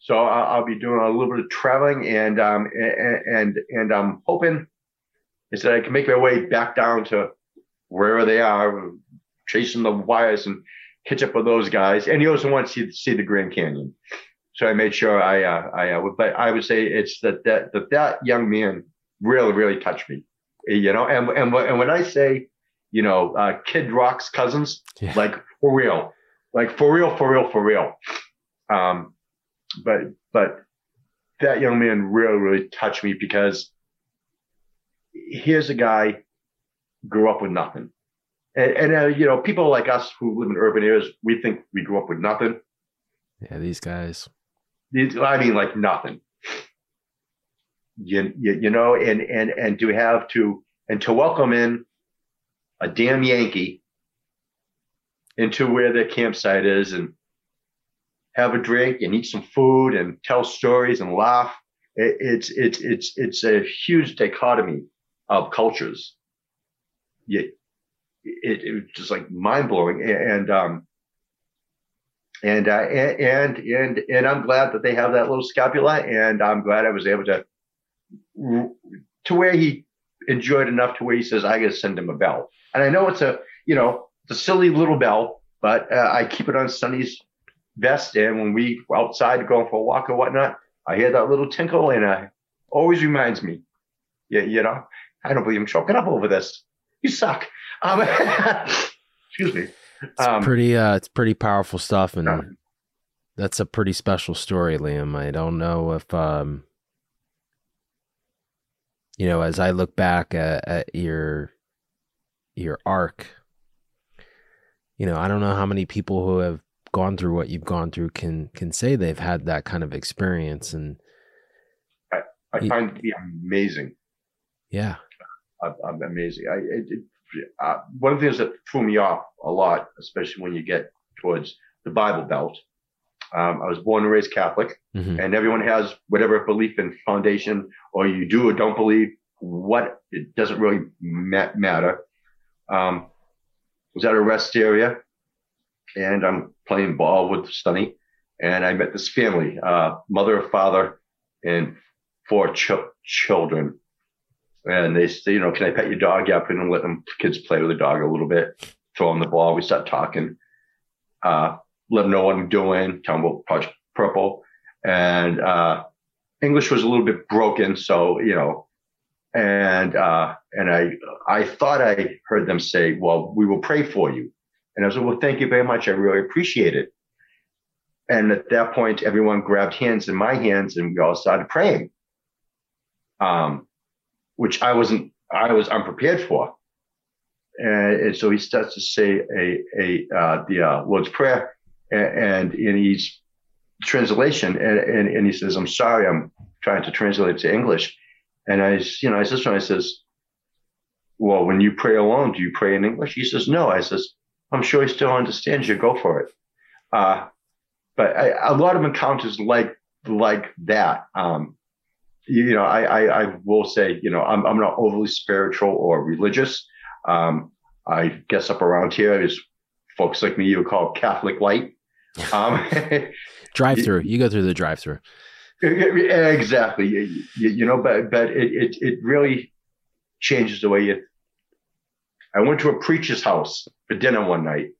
Speaker 2: so I'll, I'll be doing a little bit of traveling, and um, and and, and I'm hoping is that I can make my way back down to wherever they are, chasing the wires and catch up with those guys. And he also wants to see, see the Grand Canyon, so I made sure I uh, I uh, but I would say it's that that that that young man really really touched me, you know. And and and when I say you know uh, Kid Rock's cousins,
Speaker 1: Yeah.
Speaker 2: like for real like for real, for real, for real. Um, but but that young man really, really touched me because here's a guy grew up with nothing, and, and uh, you know people like us who live in urban areas, we think we grew up with nothing.
Speaker 1: Yeah. These guys.
Speaker 2: These- I mean, like nothing. You, you you know, and and and to have to and to welcome in a damn Yankee into where their campsite is and have a drink and eat some food and tell stories and laugh. It, it's it's it's it's a huge dichotomy of cultures. Yeah, it, it was just like mind blowing and um and uh, and and and I'm glad that they have that little scapula and I'm glad I was able to to where he enjoyed enough to where he says I got to send him a bell. And I know it's a you know it's a silly little bell but uh, I keep it on Sonny's vest and when we outside going for a walk or whatnot I hear that little tinkle and uh, always reminds me yeah you know I don't believe I'm choking up over this you suck um, [laughs] excuse me
Speaker 1: It's
Speaker 2: Um,
Speaker 1: pretty. Uh, it's pretty powerful stuff, and that's a pretty special story, Liam. I don't know if um, you know, as I look back at, at your your arc, you know, I don't know how many people who have gone through what you've gone through can can say they've had that kind of experience and
Speaker 2: I
Speaker 1: Ye-
Speaker 2: find it to be amazing.
Speaker 1: Yeah.
Speaker 2: I'm amazing. I, it, it, uh, one of the things that threw me off a lot, especially when you get towards the Bible Belt. Um, I was born and raised Catholic, mm-hmm. and everyone has whatever belief and foundation, or you do or don't believe. What it doesn't really ma- matter. Um, was at a rest area, and I'm playing ball with Sonny, and I met this family, uh, mother, father, and four ch- children. And they say, you know, can I pet your dog? Yeah, and let them kids play with the dog a little bit, throw them the ball. We start talking, uh, let them know what I'm doing, tell them about Project Purple. And, uh, English was a little bit broken. So, you know, and, uh, and I, I thought I heard them say, well, we will pray for you. And I was like, well, thank you very much. I really appreciate it. And at that point, everyone grabbed hands in my hands and we all started praying. Um, which I wasn't, I was unprepared for. And, and so he starts to say a, a, uh, the, uh, Lord's Prayer and, and in his translation and, and, and he says, I'm sorry, I'm trying to translate to English. And I, you know, I says I says, well, when you pray alone, do you pray in English? He says, no. I says, I'm sure he still understands you. Go for it. Uh, but I, a lot of encounters like, like that. Um, you know, I, I, I, will say, you know, I'm, I'm not overly spiritual or religious. Um, I guess up around here, there's folks like me you call Catholic light. [laughs] Um, [laughs]
Speaker 1: drive through. You go through the drive through.
Speaker 2: Exactly. You, you, know, but, but it, it, it really changes the way you. I went to a preacher's house for dinner one night,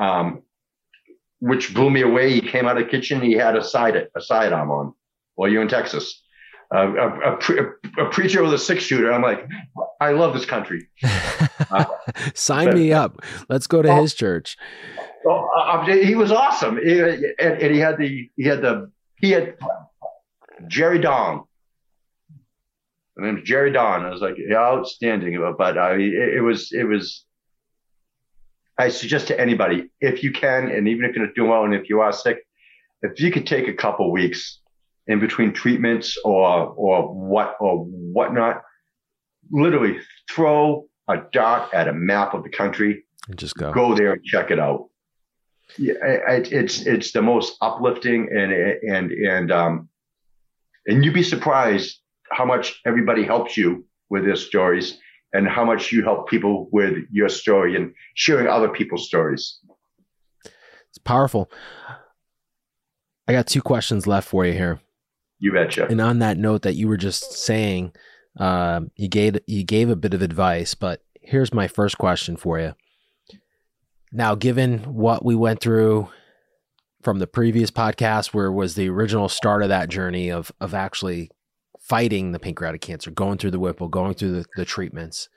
Speaker 2: um, which blew me away. He came out of the kitchen. He had a side, a sidearm on. Well, you're in Texas a, a, a, preacher with a six shooter. I'm like, I love this country.
Speaker 1: Uh, [laughs] Sign but, me up. Let's go to oh, his church.
Speaker 2: Oh, uh, he was awesome. He, and, and, he had the he had the he had Jerry Don. The name's Jerry Don. I was like, yeah, outstanding. But I, it, it was it was. I suggest to anybody if you can, and even if you're not doing well, and if you are sick, if you could take a couple weeks in between treatments or or what or whatnot. Literally throw a dart at a map of the country
Speaker 1: and just go
Speaker 2: go there and check it out. Yeah, it, it's it's the most uplifting and and and um and you'd be surprised how much everybody helps you with their stories and how much you help people with your story and sharing other people's stories.
Speaker 1: It's powerful. I got two questions left for you here.
Speaker 2: You betcha.
Speaker 1: And on that note that you were just saying, uh, you gave you gave a bit of advice, but here's my first question for you. Now, given what we went through from the previous podcast, where was the original start of that journey of of actually fighting the pancreatic cancer, going through the Whipple, going through the, the treatments,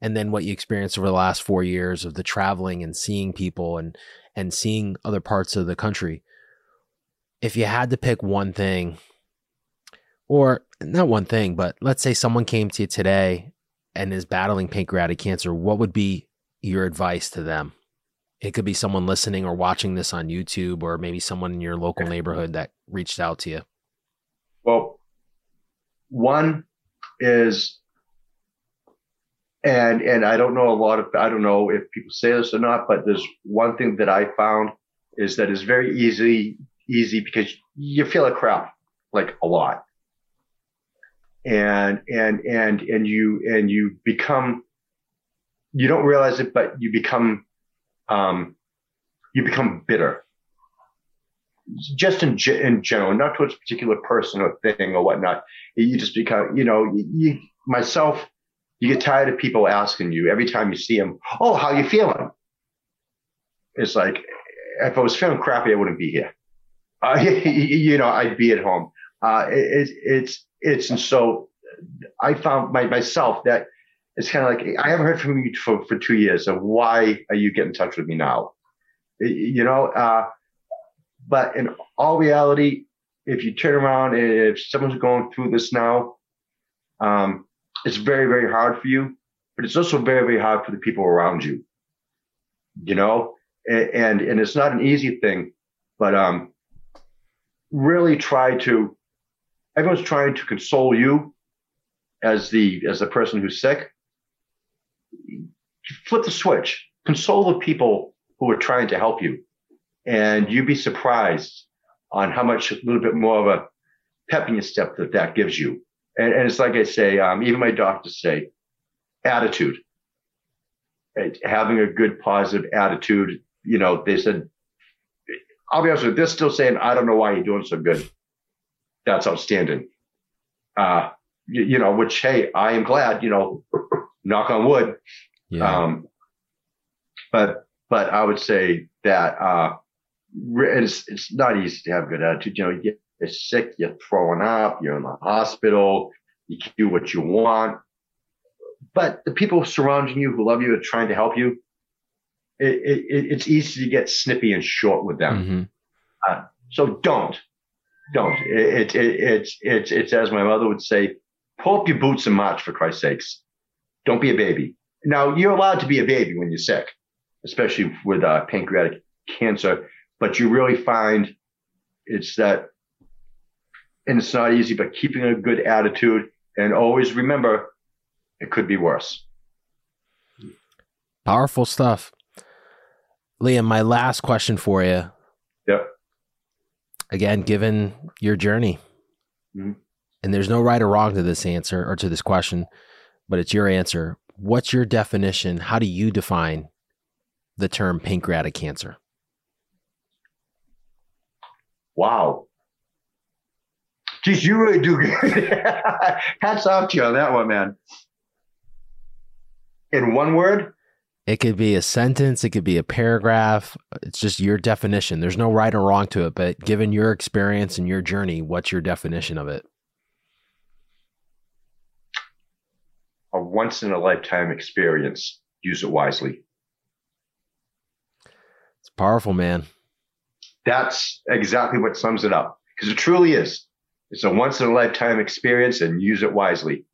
Speaker 1: and then what you experienced over the last four years of the traveling and seeing people and and seeing other parts of the country. If you had to pick one thing or not one thing, but let's say someone came to you today and is battling pancreatic cancer, what would be your advice to them? It could be someone listening or watching this on YouTube, or maybe someone in your local neighborhood that reached out to you.
Speaker 2: Well, one is, and and I don't know a lot of I don't know if people say this or not, but there's one thing that I found is that it's very easy easy because you feel a crap like a lot and and and and you and you become you don't realize it, but you become um, you become bitter. Just in in general, not towards a particular person or thing or whatnot. You just become, you know, you, myself. You get tired of people asking you every time you see them, "Oh, how you feeling?" It's like if I was feeling crappy, I wouldn't be here. Uh, [laughs] you know, I'd be at home. Uh, it, it's it's and so I found my, myself that it's kind of like I haven't heard from you for, for two years. So why are you getting in touch with me now? You know, uh, but in all reality, if you turn around and if someone's going through this now, um, it's very, very hard for you, but it's also very, very hard for the people around you. You know, and and it's not an easy thing, but um, really try to everyone's trying to console you, as the as the person who's sick, flip the switch. Console the people who are trying to help you, and you'd be surprised on how much a little bit more of a pep in your step that that gives you. And, and it's like I say, um, even my doctors say, attitude, having a good positive attitude. You know, they said, I'll be honest with you, they're still saying, I don't know why you're doing so good. That's outstanding. Uh, you, you know, which, hey, I am glad, you know, knock on wood. Yeah. Um, but, but I would say that, uh, it's, it's not easy to have good attitude. You know, you get sick, you're throwing up, you're in the hospital, you can do what you want. But the people surrounding you who love you are trying to help you. It, it, it's easy to get snippy and short with them. Mm-hmm. Uh, so don't, don't. It, it, it's, it's, it's as my mother would say, pull up your boots and march for Christ's sakes. Don't be a baby. Now you're allowed to be a baby when you're sick, especially with uh, pancreatic cancer, but you really find it's that, and it's not easy, but keeping a good attitude and always remember it could be worse.
Speaker 1: Powerful stuff. Liam, my last question for you.
Speaker 2: Yep.
Speaker 1: Again, given your journey, mm-hmm. and there's no right or wrong to this answer or to this question, but it's your answer. What's your definition? How do you define the term pancreatic cancer?
Speaker 2: Wow. Geez, you really do good. [laughs] Hats off to you on that one, man. In one word?
Speaker 1: It could be a sentence, it could be a paragraph. It's just your definition. There's no right or wrong to it, but given your experience and your journey, what's your definition of it?
Speaker 2: A once in a lifetime experience. Use it wisely.
Speaker 1: It's powerful, man.
Speaker 2: That's exactly what sums it up because it truly is. It's a once in a lifetime experience and use it wisely.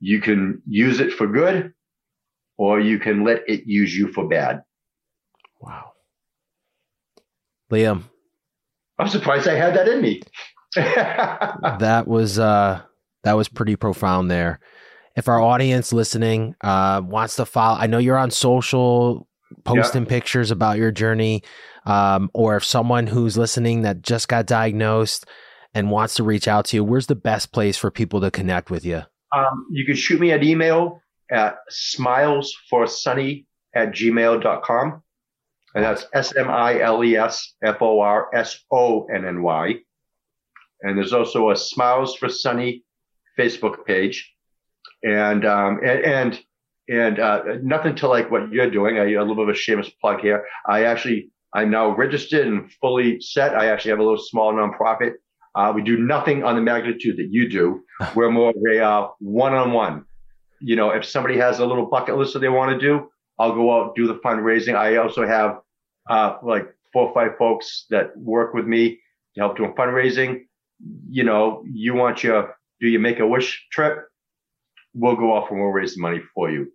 Speaker 2: You can use it for good or you can let it use you for bad.
Speaker 1: Wow. Liam.
Speaker 2: I'm surprised I had that in me. [laughs] [laughs]
Speaker 1: that was uh that was pretty profound there. If our audience listening uh wants to follow I know you're on social posting yeah. pictures about your journey um or if someone who's listening that just got diagnosed and wants to reach out to you, where's the best place for people to connect with you?
Speaker 2: Um, you can shoot me an email at smilesforsonny at gmail.com. And that's S M I L E S F O R S O N N Y. And there's also a Smiles for Sonny Facebook page. And, um, and, and, and uh, nothing to like what you're doing. I, a little bit of a shameless plug here. I actually, I'm now registered and fully set. I actually have a little small nonprofit. Uh, we do nothing on the magnitude that you do. [laughs] We're more of a uh, one-on-one you know, if somebody has a little bucket list that they want to do, I'll go out do the fundraising. I also have uh, like four or five folks that work with me to help doing fundraising. You know, you want your do you make a wish trip? We'll go off and we'll raise the money for you.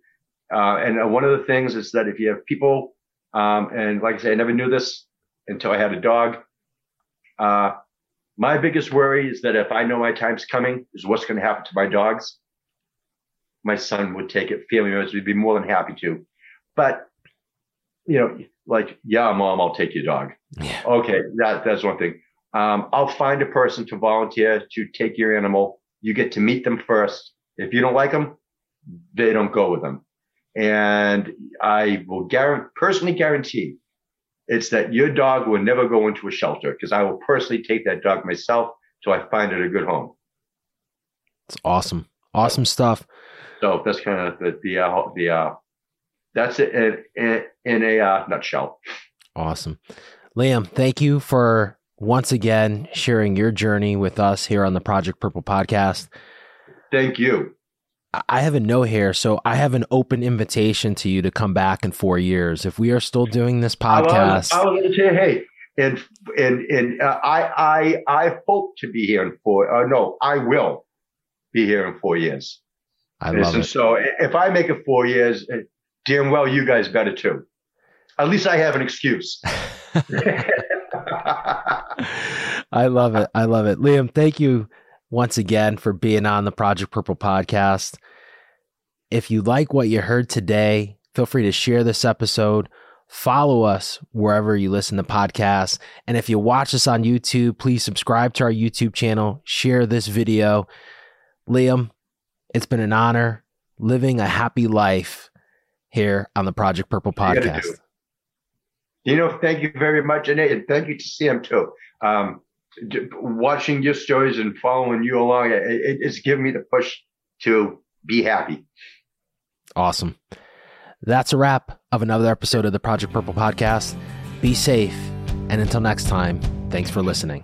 Speaker 2: Uh, and uh, one of the things is that if you have people, um, and like I said, I never knew this until I had a dog. Uh, my biggest worry is that if I know my time's coming, is what's going to happen to my dogs my son would take it. Family members would be more than happy to. But you know, like, yeah, mom, I'll take your dog. Yeah. Okay, that that's one thing. Um, I'll find a person to volunteer to take your animal. You get to meet them first. If you don't like them, they don't go with them. And I will guarantee, personally guarantee it's that your dog will never go into a shelter because I will personally take that dog myself till I find it a good home.
Speaker 1: It's awesome. Awesome stuff.
Speaker 2: So that's kind of the the uh, the uh, that's it in, in, in a uh, nutshell.
Speaker 1: Awesome, Liam. Thank you for once again sharing your journey with us here on the Project Purple podcast.
Speaker 2: Thank you.
Speaker 1: I have a no here, so I have an open invitation to you to come back in four years if we are still doing this podcast.
Speaker 2: I was, going to say, hey, and and and uh, I I I hope to be here in four. Uh, no, I will be here in four years.
Speaker 1: I love and
Speaker 2: it. So if I make it four years, eh, damn well you guys better too. At least I have an excuse. [laughs] [laughs]
Speaker 1: I love it. I love it. Liam, thank you once again for being on the Project Purple podcast. If you like what you heard today, feel free to share this episode. Follow us wherever you listen to podcasts. And if you watch us on YouTube, please subscribe to our YouTube channel, share this video. Liam, it's been an honor living a happy life here on the Project Purple podcast.
Speaker 2: You know, thank you very much. And thank you to Sam too. Um, watching your stories and following you along, it, it's given me the push to be happy.
Speaker 1: Awesome. That's a wrap of another episode of the Project Purple podcast. Be safe. And until next time, thanks for listening.